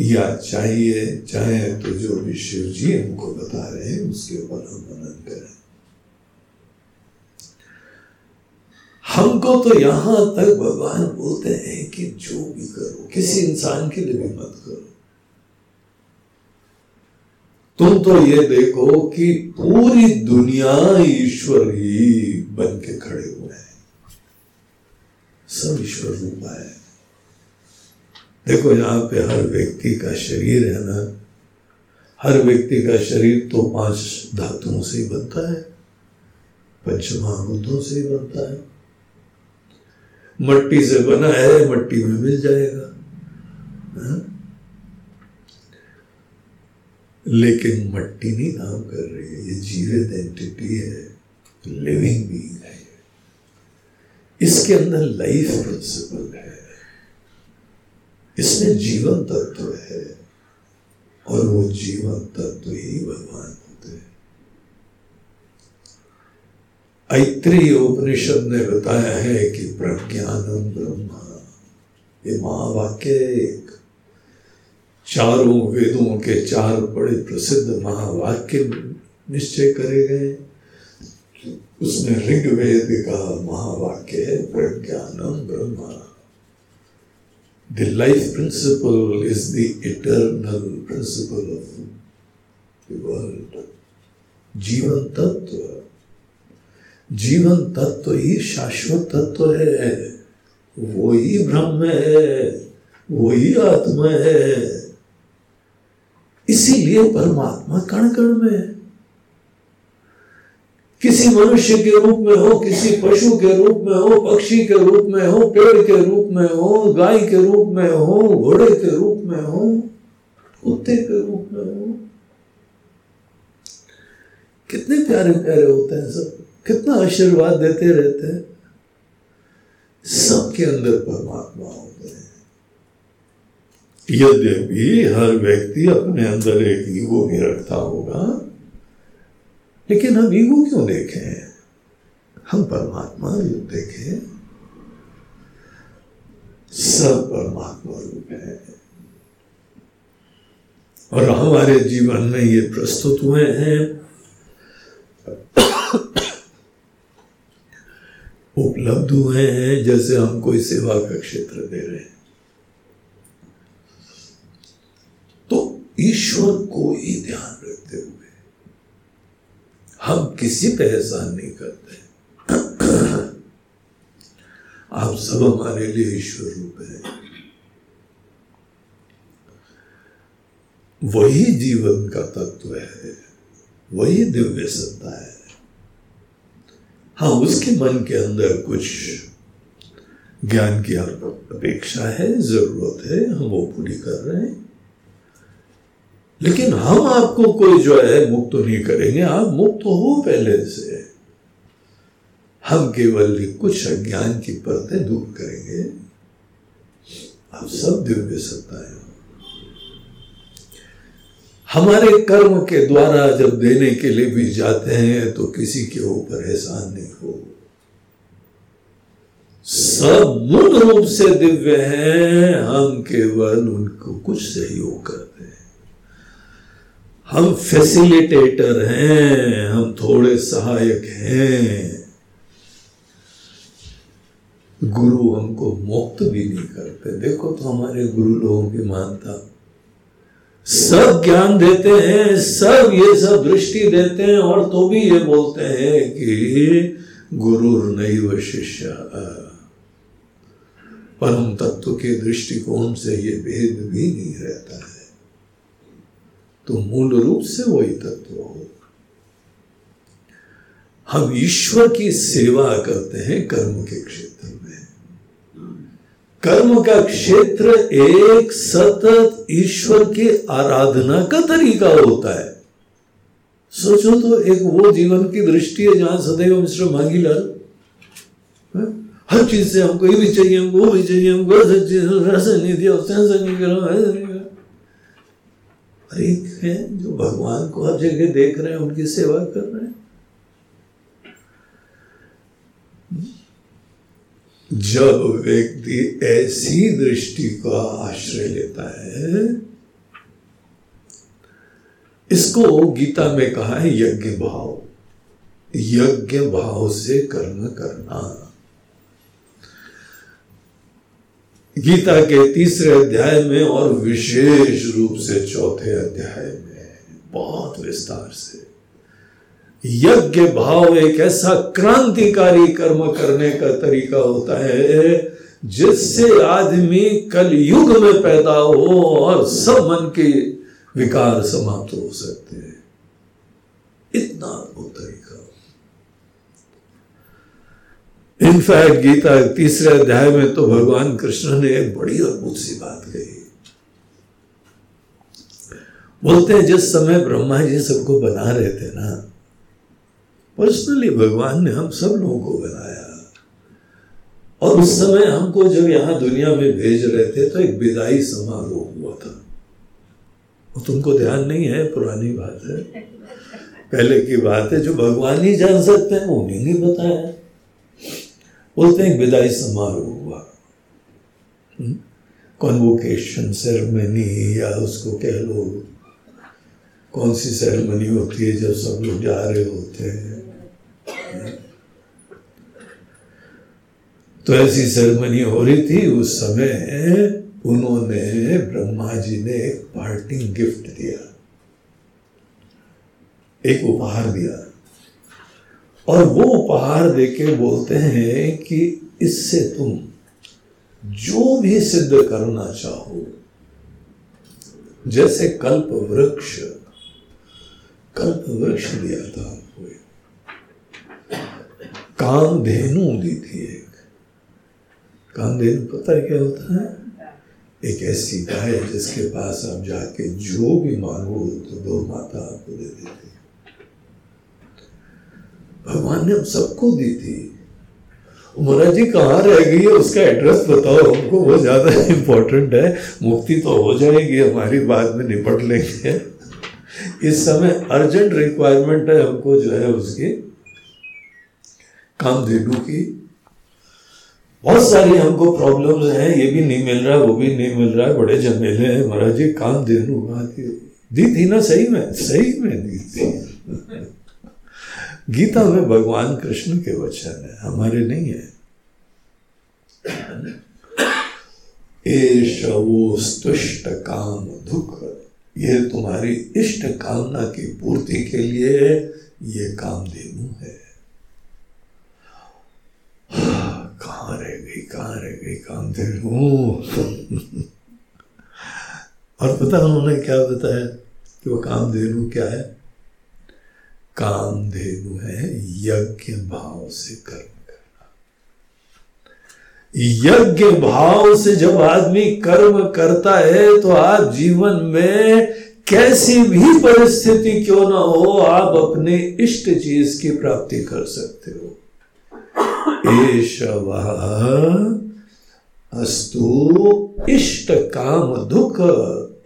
या चाहिए, चाहे तो जो भी शिव जी हमको बता रहे हैं, उसके ऊपर हम मनन करें। हमको तो यहाँ तक भगवान बोलते हैं कि जो भी करो, किसी इंसान के लिए भी मत करो। तुम तो ये देखो कि पूरी दुनिया ईश्वर ही बन के खड़े हुए हैं। सब ईश्वर रूपा है देखो यहाँ पे हर व्यक्ति का शरीर है ना। हर व्यक्ति का शरीर तो पाँच धातुओं से ही बनता है पंचमहाभूतों से ही बनता है। मट्टी से बना है, मट्टी में मिल जाएगा। हा? लेकिन मट्टी नहीं काम कर रही है, ये जीवित एंटिटी है लिविंग बीइंग है। इसके अंदर लाइफ प्रिंसिपल है। इसमें जीवन तत्व है और वो जीवन तत्व ही भगवान होते हैं ऐत्रीय उपनिषद ने बताया है कि प्रज्ञानम ब्रह्मा, ये महावाक्य एक। चारों वेदों के चार बड़े प्रसिद्ध महावाक्य निश्चय करे गए। उसमें ऋग्वेद का महावाक्य है प्रज्ञानम Brahma. The life principle is the eternal principle of the. जीवन तत्व। जीवन तत्व ही शाश्वत तत्व है। वो ही ब्रह्म है वो ही आत्मा है। इसीलिए परमात्मा कण कण में है। किसी मनुष्य के रूप में हो, किसी पशु के रूप में हो, पक्षी के रूप में हो, पेड़ के रूप में हो, गाय के रूप में हो, घोड़े के रूप में हो, कुत्ते के रूप में हो। कितने प्यारे प्यारे होते हैं सब। कितना आशीर्वाद देते रहते हैं। सबके अंदर परमात्मा होते हैं। यद्यपि हर व्यक्ति अपने अंदर एक ईगो भी रखता होगा, लेकिन हम ईगो क्यों देखें? हम परमात्मा रूप देखें। सब परमात्मा रूप है। और हमारे जीवन में ये प्रस्तुत हुए हैं। उपलब्ध हुए हैं जैसे हम कोई सेवा का क्षेत्र दे रहे हैं। तो ईश्वर को ही ध्यान रखते हुए हम किसी पे एहसान नहीं करते। आप सब हमारे लिए ईश्वर रूप है। वही जीवन का तत्व है, वही दिव्य सत्ता है। हाँ उसके मन के अंदर कुछ ज्ञान की अपेक्षा है, ज़रूरत है, हम वो पूरी कर रहे हैं। लेकिन हम आपको कोई जो है, मुक्त तो नहीं करेंगे, आप मुक्त तो हो पहले से। हम केवल कुछ अज्ञान की परतें दूर करेंगे। आप सब दिव्य सत्ता है। हमारे कर्म के द्वारा जब देने के लिए भी जाते हैं तो किसी के ऊपर एहसान नहीं हो। सब मूल रूप से दिव्य हैं, हम केवल उनको कुछ सहयोग करते हैं। हम फैसिलिटेटर हैं, हम थोड़े सहायक हैं। गुरु हमको मुक्त भी नहीं करते। देखो तो हमारे गुरु लोगों की मानता। सब ज्ञान देते हैं, सब ये सब दृष्टि देते हैं और तो भी ये बोलते हैं कि गुरु नहीं व शिष्य। परम तत्व के दृष्टिकोण से ये भेद भी नहीं रहता है। तो मूल रूप से वही तत्व हो। हम ईश्वर की सेवा करते हैं कर्म के क्षेत्र में। कर्म का क्षेत्र एक सतत ईश्वर की आराधना का तरीका होता है। सोचो तो एक वो जीवन की दृष्टि है जहाँ सदैव मिश्र मांगी लाल। हाँ? हर चीज़ से हमको ये भी चाहिए, हमको वो भी चाहिए, हमको ऐसा नहीं दिया ऐसा नहीं करो ऐसा नहीं करो। अरे है जो भगवान को हर जगह देख रहे हैं, उनकी सेवा कर रहे हैं। जब व्यक्ति ऐसी दृष्टि का आश्रय लेता है, इसको गीता में कहा है यज्ञ भाव। यज्ञ भाव से कर्म करना। गीता के तीसरे अध्याय में और विशेष रूप से चौथे अध्याय में, बहुत विस्तार से। यज्ञ भाव एक ऐसा क्रांतिकारी कर्म करने का तरीका होता है, जिससे आदमी कल युग में पैदा हो और सब मन के विकार समाप्त हो सकते हैं। इतना अद्भुत तरीका। इनफैक्ट गीता तीसरे अध्याय में तो भगवान कृष्ण ने एक बड़ी अद्भुत सी बात कही। बोलते हैं, जिस समय ब्रह्मा जी सबको बना रहे थे ना पर्सनली भगवान ने हम सब लोगों को बनाया। और उस समय हमको जब यहाँ दुनिया में भेज रहे थे तो एक विदाई समारोह हुआ था। वो तुमको ध्यान नहीं है, पुरानी बात है। पहले की बात है, जो भगवान ही जान सकते हैं उन्हें नहीं बताया बोलते हैं विदाई समारोह हुआ। कॉन्वोकेशन हम्म? सेरेमनी या उसको कह लो। कौन सी सेरेमनी होती है, जब सब लोग जा रहे होते हैं? तो ऐसी सेरेमनी हो रही थी, उस समय उन्होंने ब्रह्मा जी ने एक पार्टिंग गिफ्ट दिया। एक उपहार दिया। और वो उपहार देके बोलते हैं कि इससे तुम जो भी सिद्ध करना चाहो, जैसे कल्प वृक्ष कल्प वृक्ष दिया था। कामधेनु दी थी एक। कामधेनु पता है क्या होता है? एक ऐसी गाय जिसके पास आप जाके जो भी मांगो तो दो माता आपको दे देती भगवान ने हम सबको दी थी। महाराज जी, कहाँ रह गई है? उसका एड्रेस बताओ, हमको वो ज़्यादा इम्पोर्टेंट है। मुक्ति तो हो जाएगी, हमारी बाद में निपट लेंगे। इस समय अर्जेंट रिक्वायरमेंट है हमको जो है उसकी कामधेनु की बहुत सारी हमको प्रॉब्लम्स हैं, ये भी नहीं मिल रहा है वो भी नहीं मिल रहा है बड़े झमेले हैं। महाराज जी, काम देनु दी थी ना सही में सही में दी थी। गीता में भगवान कृष्ण के वचन है, हमारे नहीं है। तुष्ट काम दुख। ये तुम्हारी इष्ट कामना की पूर्ति के लिए ये काम देनु है। कहाँ रह गई कहाँ रह गई काम दे और पता उन्होंने क्या बताया? कि वो काम कामधेनु क्या है? काम कामधेनु है यज्ञ भाव से कर्म करना। यज्ञ भाव से जब आदमी कर्म करता है तो आप जीवन में कैसी भी परिस्थिति क्यों ना हो, आप अपने इष्ट चीज़ की प्राप्ति कर सकते हो। अस्तु। इष्ट काम दुख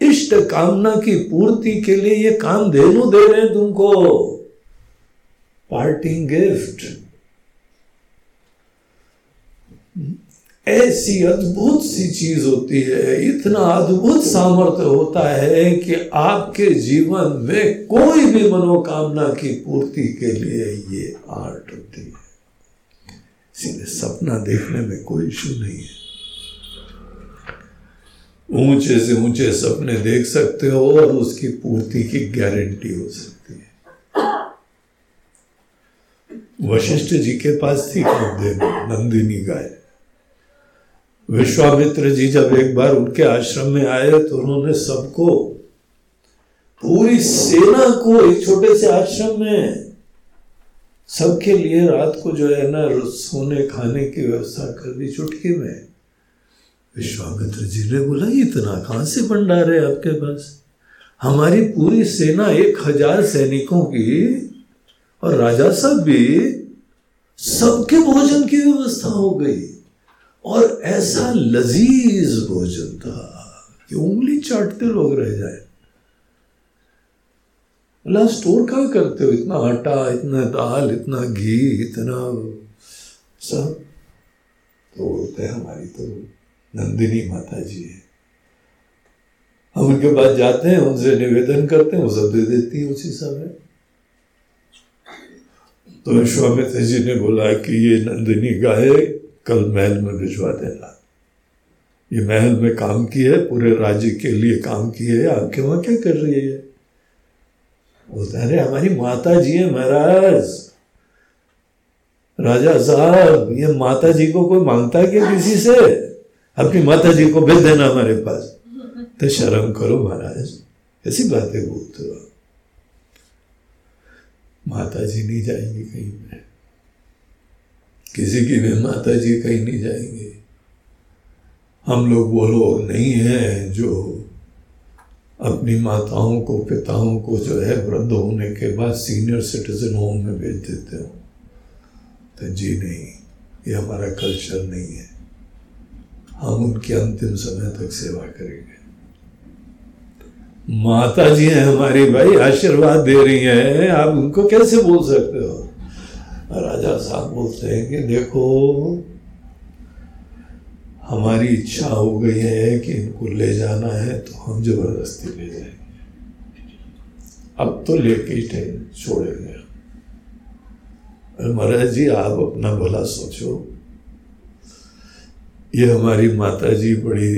इष्ट कामना की पूर्ति के लिए ये काम धेनु दे रहे हैं तुमको। पार्टिंग गिफ्ट ऐसी अद्भुत सी चीज़ होती है, इतना अद्भुत सामर्थ्य होता है कि आपके जीवन में कोई भी मनोकामना की पूर्ति के लिए ये आर्ट होती है। इसीलिए सपना देखने में कोई इशू नहीं है। ऊँचे से ऊँचे सपने देख सकते हो और उसकी पूर्ति की गारंटी हो सकती है। वशिष्ठ जी के पास थी नंदिनी गाय। विश्वामित्र जी जब एक बार उनके आश्रम में आए तो उन्होंने सबको, पूरी सेना को एक छोटे से आश्रम में सबके लिए रात को जो है ना, सोने, खाने की व्यवस्था कर दी चुटकी में। विश्वामित्र जी ने बोला, इतना कहाँ से भंडार है आपके पास? हमारी पूरी सेना एक हज़ार सैनिकों की और राजा साहब भी सबके भोजन की व्यवस्था हो गई। और ऐसा लजीज भोजन था कि उंगली चाटते लोग रह जाए। बोला, स्टोर कहाँ करते हो? इतना आटा, इतना दाल, इतना घी, इतना सब। तो बोलते हैं, हमारी तो नंदिनी माता जी है। हम उनके पास जाते हैं, उनसे निवेदन करते हैं, वो सब दे देती है उसी समय। तो विश्वामित्र जी ने बोला कि ये नंदिनी गाय कल महल में भिजवा देना। ये महल में काम की है, पूरे राज्य के लिए काम की है आपके वहाँ क्या कर रही है। बोलता है हमारी माता जी है महाराज। राजा साहब, ये माता जी को कोई माँगता है क्या किसी से? अपनी माता जी को भेज देना हमारे पास। तो शर्म करो महाराज, ऐसी बातें बोलते हो माता जी नहीं जाएँगी कहीं पे। किसी की भी माता जी कहीं नहीं जाएँगे। हम लोग वो लोग नहीं हैं जो अपनी माताओं को, पिताओं को जो है वृद्ध होने के बाद सीनियर सिटीजन होम में भेज देते हो। तो जी नहीं, ये हमारा कल्चर नहीं है। हम उनके अंतिम समय तक सेवा करेंगे। माता जी हैं हमारी भाई, आशीर्वाद दे रही हैं। आप उनको कैसे बोल सकते हो? राजा साहब बोलते हैं कि देखो हमारी इच्छा हो गई है कि इनको ले जाना है तो हम ज़बरदस्ती ले जाएँगे। अब तो लेके ही छोड़ेंगे। महाराज जी, आप अपना भला सोचो। ये हमारी माता जी बड़ी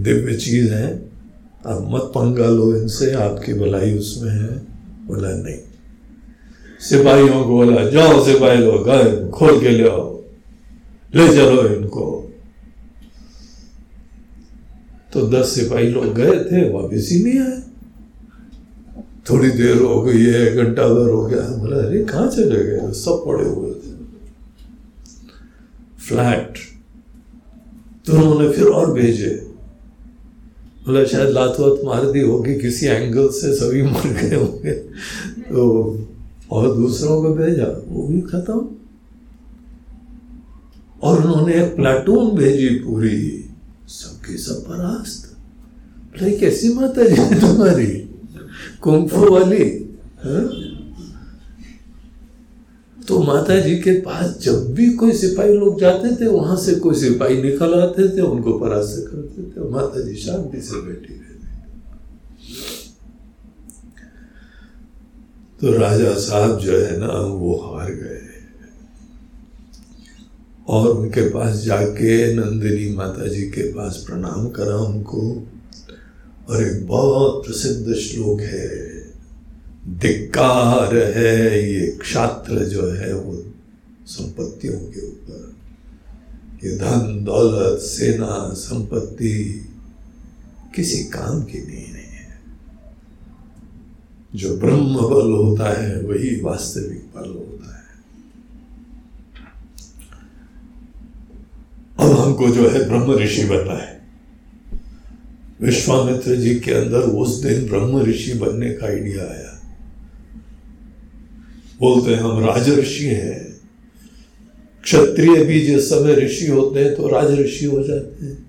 दिव्य चीज़ है। आप मत पंगा लो इनसे, आपकी भलाई उसमें है बोला नहीं। सिपाहियों को बोला, जाओ सिपाही लोग गए खोल के ले आओ। ले चलो इनको। तो दस सिपाही लोग गए थे, वापिस ही नहीं आए। थोड़ी देर हो गई है एक घंटा भर हो गया बोला, अरे, कहाँ चले गए? सब पड़े हुए थे। फ्लैट। तो उन्होंने फिर और भेजे। बोला, शायद लातवत मार दी होगी, किसी एंगल से सभी मर गए होंगे। तो और दूसरों को भेजा, वो भी खत्म। और उन्होंने एक प्लाटून भेजी पूरी। सबके सब परास्त। कैसी माता जी तुम्हारी? कुंफू वाली, हा? तो माता जी के पास जब भी कोई सिपाही लोग जाते थे, वहाँ से कोई सिपाही निकल आते थे, उनको परास्त करते थे। माता जी शांति से बैठी रहती तो राजा साहब जो है ना, वो हार गए। और उनके पास जाके नंदिनी माता जी के पास प्रणाम करा उनको। और एक बहुत प्रसिद्ध श्लोक है, धिक्कार है ये क्षात्र जो है वो संपत्तियों के ऊपर। ये धन, दौलत, सेना, संपत्ति किसी काम की नहीं है। जो ब्रह्म बल होता है वही वास्तविक बल होता है। अब हमको जो है ब्रह्म ऋषि बनना है। विश्वामित्र जी के अंदर उस दिन ब्रह्म ऋषि बनने का आइडिया आया। बोलते हैं, हम राज ऋषि हैं। क्षत्रिय भी जिस समय ऋषि होते हैं तो राज ऋषि हो जाते हैं।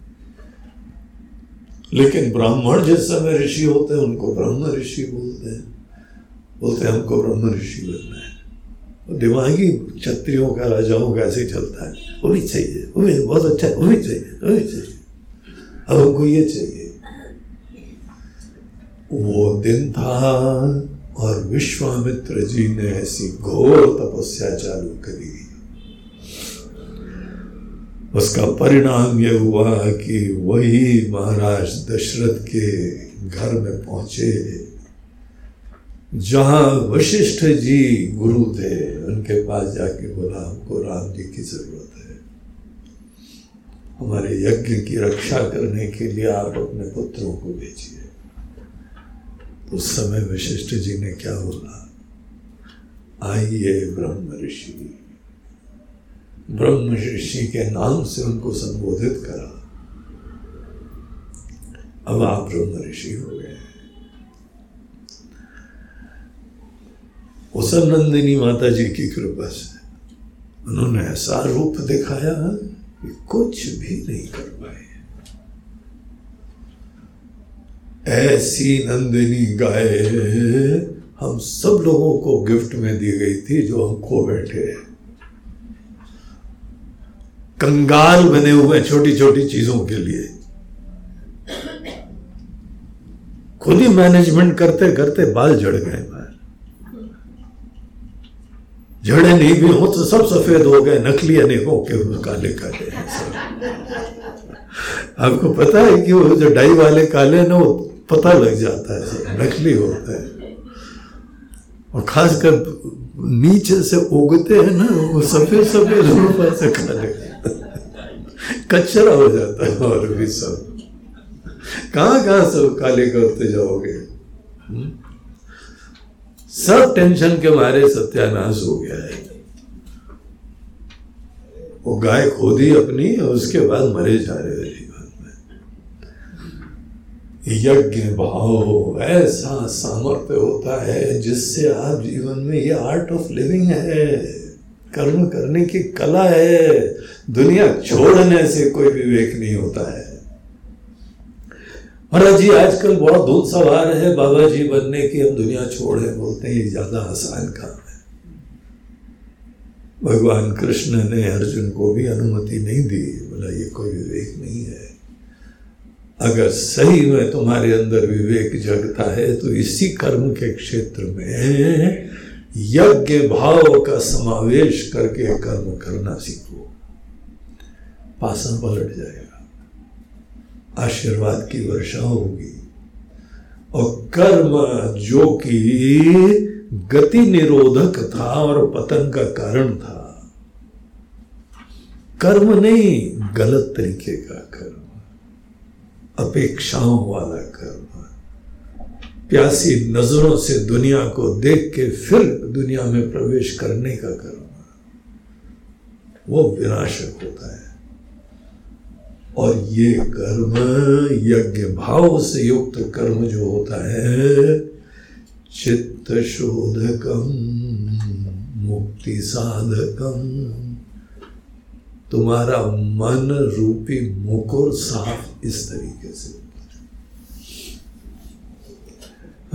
लेकिन ब्राह्मण जिस समय ऋषि होते हैं, उनको ब्रह्म ऋषि बोलते हैं। बोलते हैं, हमको ब्रह्म ऋषि बनना है। दिमागी क्षत्रियों का, राजाओं का ऐसे चलता है। वो भी चाहिए। वो भी बहुत अच्छा है। वो भी चाहिए। वो भी चाहिए। अब हमको ये चाहिए। वो दिन था और विश्वामित्र जी ने ऐसी घोर तपस्या चालू करी। उसका परिणाम यह हुआ कि वही महाराज दशरथ के घर में पहुँचे। जहाँ वशिष्ठ जी गुरु थे उनके पास जाके बोला, हमको राम जी की ज़रूरत है। हमारे यज्ञ की रक्षा करने के लिए आप अपने पुत्रों को भेजिए। उस समय वशिष्ठ जी ने क्या बोला? आइए ब्रह्म ऋषि। ब्रह्म ऋषि के नाम से उनको संबोधित करा। अब आप ब्रह्म ऋषि हो गए उस नंदिनी माता जी की कृपा से। उन्होंने ऐसा रूप दिखाया कि कुछ भी नहीं कर पाए। ऐसी नंदिनी गाय हम सब लोगों को गिफ्ट में दी गई थी जो हम खो बैठे। हैं कंगाल बने हुए छोटी छोटी चीज़ों के लिए। खुद ही मैनेजमेंट करते करते बाल जड़ गए। जड़े नहीं भी हो तो सब सफ़ेद हो गए नकली अनेकों के काले काले आपको पता है कि वो जो डाई वाले काले ना, वो पता लग जाता है सब, नकली होता है। और खासकर नीचे से उगते हैं ना, वो सफ़ेद सफ़ेद ऊपर से काले कचरा हो जाता है और भी सब। कहाँ कहाँ सब काले करते जाओगे? हुँ? सब टेंशन के मारे सत्यानाश हो गया है। वो गाय खोदी अपनी और उसके बाद मरे जा रहे जीवन में। यज्ञ भाव ऐसा सामर्थ्य होता है जिससे आप जीवन में ये आर्ट ऑफ़ लिविंग है। कर्म करने की कला है। दुनिया छोड़ने से कोई विवेक नहीं होता है। महाराज जी, आजकल बहुत दूध सवार है। बाबा जी बनने की हम दुनिया छोड़े बोलते हैं, ये ज़्यादा आसान काम है। भगवान कृष्ण ने अर्जुन को भी अनुमति नहीं दी। बोला, ये कोई विवेक नहीं है। अगर सही में तुम्हारे अंदर विवेक जगता है तो इसी कर्म के क्षेत्र में यज्ञ भाव का समावेश करके कर्म करना सीखो। पासन पलट जाएगा। आशीर्वाद की वर्षा होगी। और कर्म जो कि गति निरोधक था और पतन का कारण था, कर्म नहीं, गलत तरीके का कर्म, अपेक्षाओं वाला कर्म। प्यासी नज़रों से दुनिया को देख के फिर दुनिया में प्रवेश करने का कर्म, वो विनाशक होता है। और ये कर्म यज्ञ भाव से युक्त कर्म जो होता है, चित्त शोधकम, मुक्ति साधकम। तुम्हारा मन रूपी मुकुर साफ़ इस तरीके से।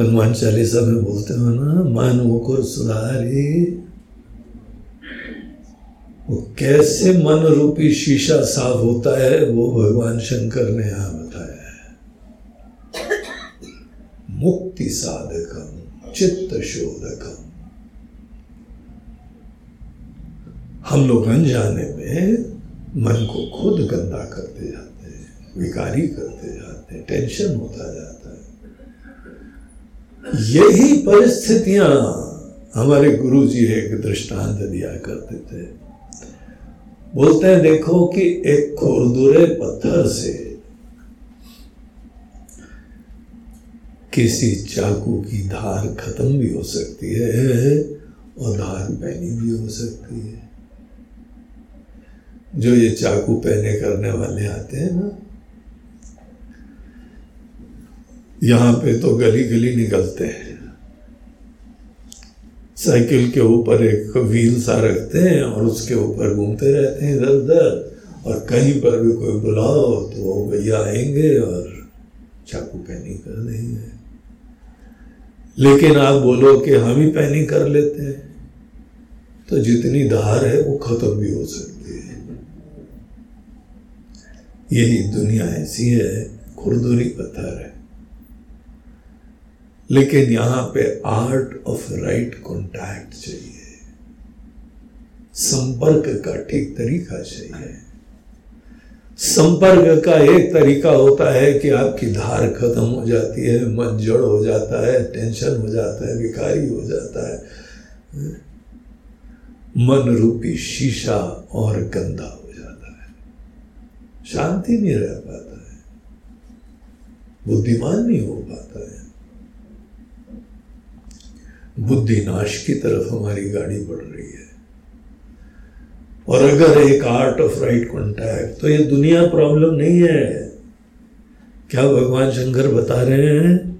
हनुमान चालीसा में बोलते हो ना, मन मुकुर सुधारी वो कैसे मन रूपी शीशा साफ़ होता है, वो भगवान शंकर ने यहाँ बताया है। मुक्ति साधकम, चित्त शोधकम। हम लोग अनजाने में मन को खुद गंदा करते जाते हैं, विकारी करते जाते हैं, टेंशन होता जाता है। यही परिस्थितियाँ हमारे गुरु जी एक दृष्टांत दिया करते थे। बोलते हैं, देखो कि एक खुरदुरे पत्थर से किसी चाकू की धार खत्म भी हो सकती है और धार पहनी भी हो सकती है। जो ये चाकू पहने करने वाले आते हैं ना, यहाँ पे तो गली गली निकलते हैं। साइकिल के ऊपर एक व्हील सा रखते हैं और उसके ऊपर घूमते रहते हैं इधर उधर। और कहीं पर भी कोई बुलाओ तो भैया आएँगे और चाकू पैनी कर देंगे। लेकिन आप बोलो कि हम ही पैनी कर लेते हैं। तो जितनी धार है वो खत्म भी हो सकती है। यही दुनिया ऐसी है, खुरदुरी पत्थर है। लेकिन यहाँ पे आर्ट ऑफ़ राइट कॉन्टैक्ट चाहिए। संपर्क का ठीक तरीका चाहिए। संपर्क का एक तरीका होता है कि आपकी धार खत्म हो जाती है, मन जड़ हो जाता है, टेंशन हो जाता है, विकारी हो जाता है। मन रूपी शीशा और गंदा हो जाता है। शांति नहीं रह पाता है। बुद्धिमान नहीं हो पाता है। बुद्धि नाश की तरफ़ हमारी गाड़ी बढ़ रही है। और अगर एक आर्ट ऑफ़ राइट कॉन्टैक्ट तो ये दुनिया प्रॉब्लम नहीं है। क्या भगवान शंकर बता रहे हैं?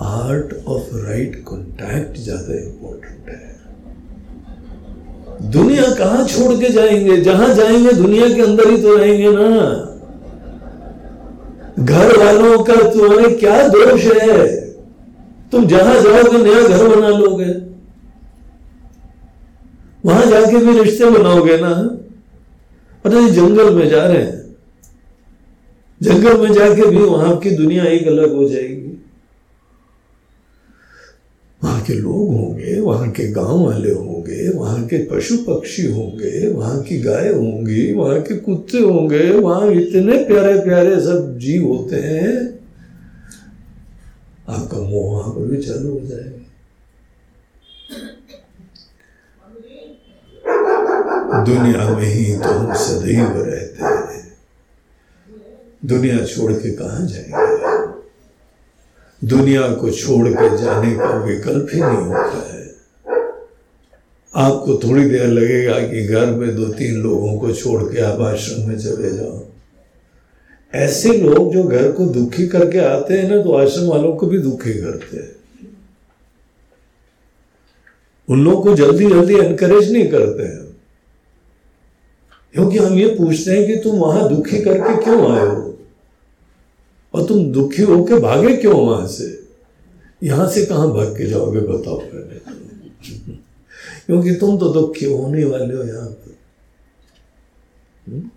आर्ट ऑफ़ राइट कॉन्टैक्ट ज़्यादा इंपॉर्टेंट है। दुनिया कहाँ छोड़ के जाएँगे? जहाँ जाएँगे, दुनिया के अंदर ही तो रहेंगे ना। घर वालों का तुम्हारे क्या दोष है? तुम जहाँ जाओगे, नया घर बना लोगे। वहाँ जाके भी रिश्ते बनाओगे ना। नहीं, जंगल में जा रहे हैं। जंगल में जाके भी वहाँ की दुनिया एक अलग हो जाएगी। वहाँ के लोग होंगे, वहाँ के गाँव वाले होंगे, वहाँ के पशु पक्षी होंगे, वहाँ की गाय होंगी, वहाँ के कुत्ते होंगे, वहाँ इतने प्यारे प्यारे सब जीव होते हैं। मोह वहाँ पर भी चालू हो। जाएगा दुनिया में ही तो हम सदैव रहते हैं। दुनिया छोड़ के कहा जाएँगे? दुनिया को छोड़ के जाने का विकल्प ही नहीं होता है। आपको थोड़ी देर लगेगा कि घर में दो तीन लोगों को छोड़ के आप आश्रम में चले जाओ। ऐसे लोग जो घर को दुखी करके आते हैं ना तो आश्रम वालों को भी दुखी करते हैं। उन लोगों को जल्दी जल्दी एनकरेज नहीं करते हैं। क्योंकि हम ये पूछते हैं कि तुम वहाँ दुखी करके क्यों आए हो? और तुम दुखी होके भागे क्यों वहाँ से? यहाँ से कहाँ भाग के जाओगे बताओ पहले। <laughs> क्योंकि तुम तो दुखी होने वाले हो यहाँ पर। हम्म?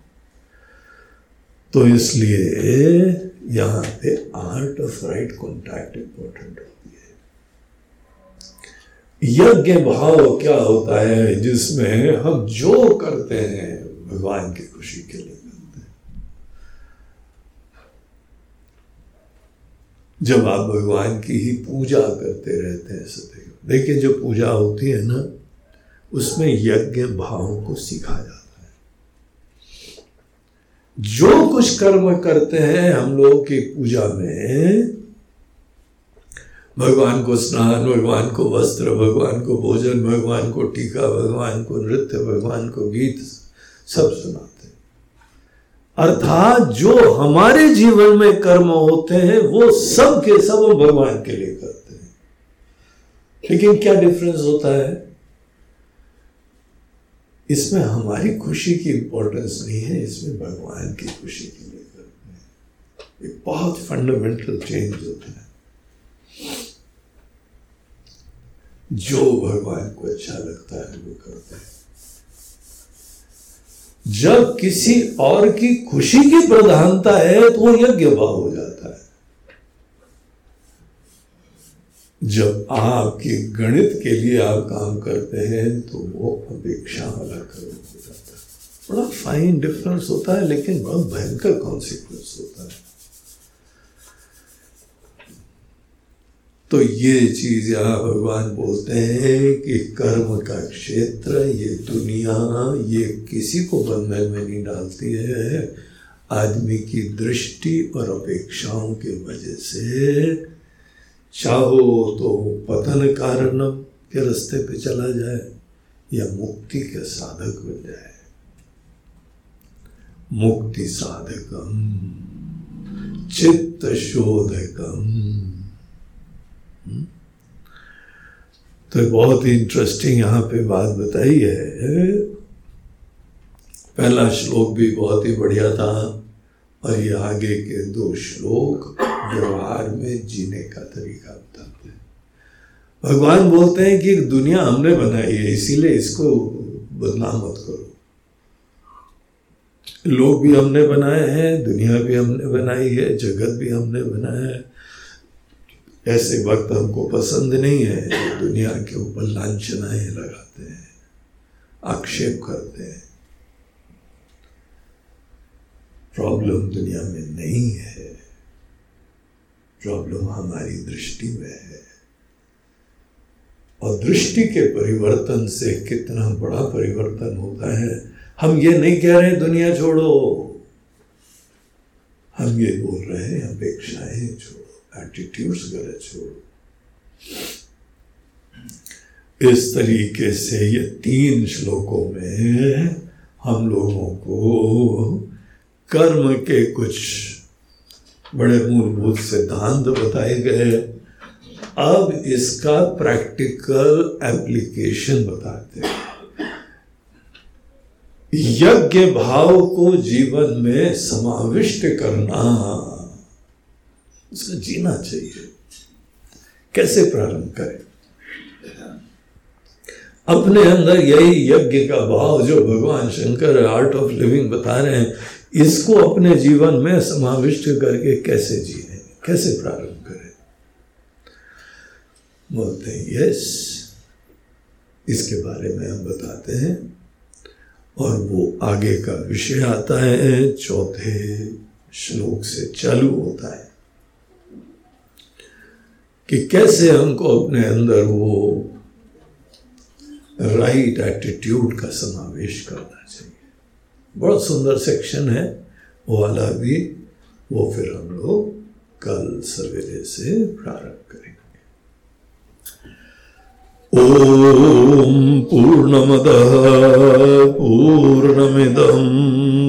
तो इसलिए यहाँ पे art of right contact important होती है। यज्ञ भाव क्या होता है जिसमें हम जो करते हैं, भगवान की खुशी के लिए करते हैं। जब आप भगवान की ही पूजा करते रहते हैं सदैव। देखिए जो पूजा होती है ना, उसमें यज्ञ भाव को सिखाया जो कुछ कर्म करते हैं हम लोग की पूजा में, भगवान को स्नान, भगवान को वस्त्र, भगवान को भोजन, भगवान को टीका, भगवान को नृत्य, भगवान को गीत, सब सुनाते अर्थात जो हमारे जीवन में कर्म होते हैं, वो सब के सब भगवान के लिए करते हैं। लेकिन क्या डिफरेंस होता है? इसमें हमारी खुशी की इंपॉर्टेंस नहीं है, इसमें भगवान की खुशी के हैं। एक बहुत फंडामेंटल चेंज होता है। जो भगवान को अच्छा लगता है, वो करते हैं। जब किसी और की खुशी की प्रधानता है तो यज्ञ भाव हो जाता है। जब आपके गणित के लिए आप काम करते हैं तो वो अपेक्षा वाला कर्म हो जाता है। बड़ा फाइन डिफरेंस होता है, लेकिन बहुत भयंकर कॉन्सिक्वेंस होता है। तो ये चीज़ यहाँ भगवान बोलते हैं कि कर्म का क्षेत्र, ये दुनिया, ये किसी को बंधन में नहीं डालती है। आदमी की दृष्टि और अपेक्षाओं के वजह से चाहो तो पतन कारण के रास्ते पे चला जाए या मुक्ति के साधक बन जाए। मुक्ति साधकम, चित्त शोधकम। तो बहुत ही इंटरेस्टिंग यहाँ पे बात बताई है। पहला श्लोक भी बहुत ही बढ़िया था और ये आगे के दो श्लोक व्यवहार में जीने का तरीका बताते हैं। भगवान बोलते हैं कि दुनिया हमने बनाई है, इसीलिए इसको बदनाम मत करो। लोग भी हमने बनाए हैं, दुनिया भी हमने बनाई है, जगत भी हमने बनाया है। ऐसे वक्त हमको पसंद नहीं है, दुनिया के ऊपर लांछनाएँ लगाते हैं, आक्षेप करते हैं। प्रॉब्लम दुनिया में नहीं है। प्रॉब्लम हमारी दृष्टि में है। और दृष्टि के परिवर्तन से कितना बड़ा परिवर्तन होता है, हम ये नहीं कह रहे दुनिया छोड़ो। हम ये बोल रहे हैं, अपेक्षाएँ छोड़ो एटीट्यूड्स गलत छोड़ो। इस तरीके से ये तीन श्लोकों में हम लोगों को कर्म के कुछ बड़े मूलभूत सिद्धांत बताए गए अब इसका प्रैक्टिकल एप्लीकेशन बताते हैं। यज्ञ भाव को जीवन में समाविष्ट करना, उसका जीना चाहिए। कैसे प्रारंभ करें? अपने अंदर यही यज्ञ का भाव जो भगवान शंकर आर्ट ऑफ़ लिविंग बता रहे हैं इसको अपने जीवन में समाविष्ट करके कैसे जिए कैसे प्रारंभ करें? बोलते हैं, यस। इसके बारे में हम बताते हैं। और वो आगे का विषय आता है, चौथे श्लोक से चालू होता है। कि कैसे हमको अपने अंदर वो राइट एटीट्यूड का समावेश करना चाहिए। बहुत सुंदर सेक्शन है। वो वाला भी वो फिर हम लोग कल सवेरे से प्रारंभ करेंगे। ॐ पूर्णमदः, पूर्णमिदं,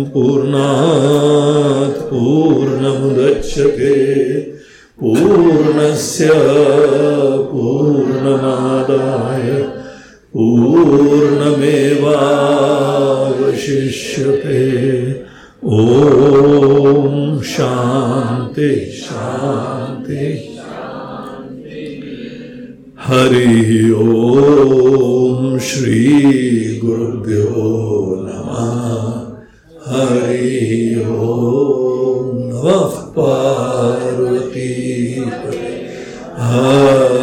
पूर्णात् पूर्णमुदच्छते पूर्णस्य पूर्णमादाय। पूर्णमेवावशिष्यते। ॐ शान्ति शान्ति। हरि ओम श्री गुरुभ्यो नमः। हरि ओम नमः पार्वती। हर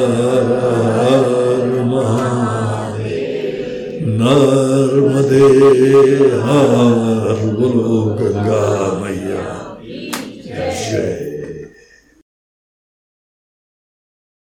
हर गुरु गंगा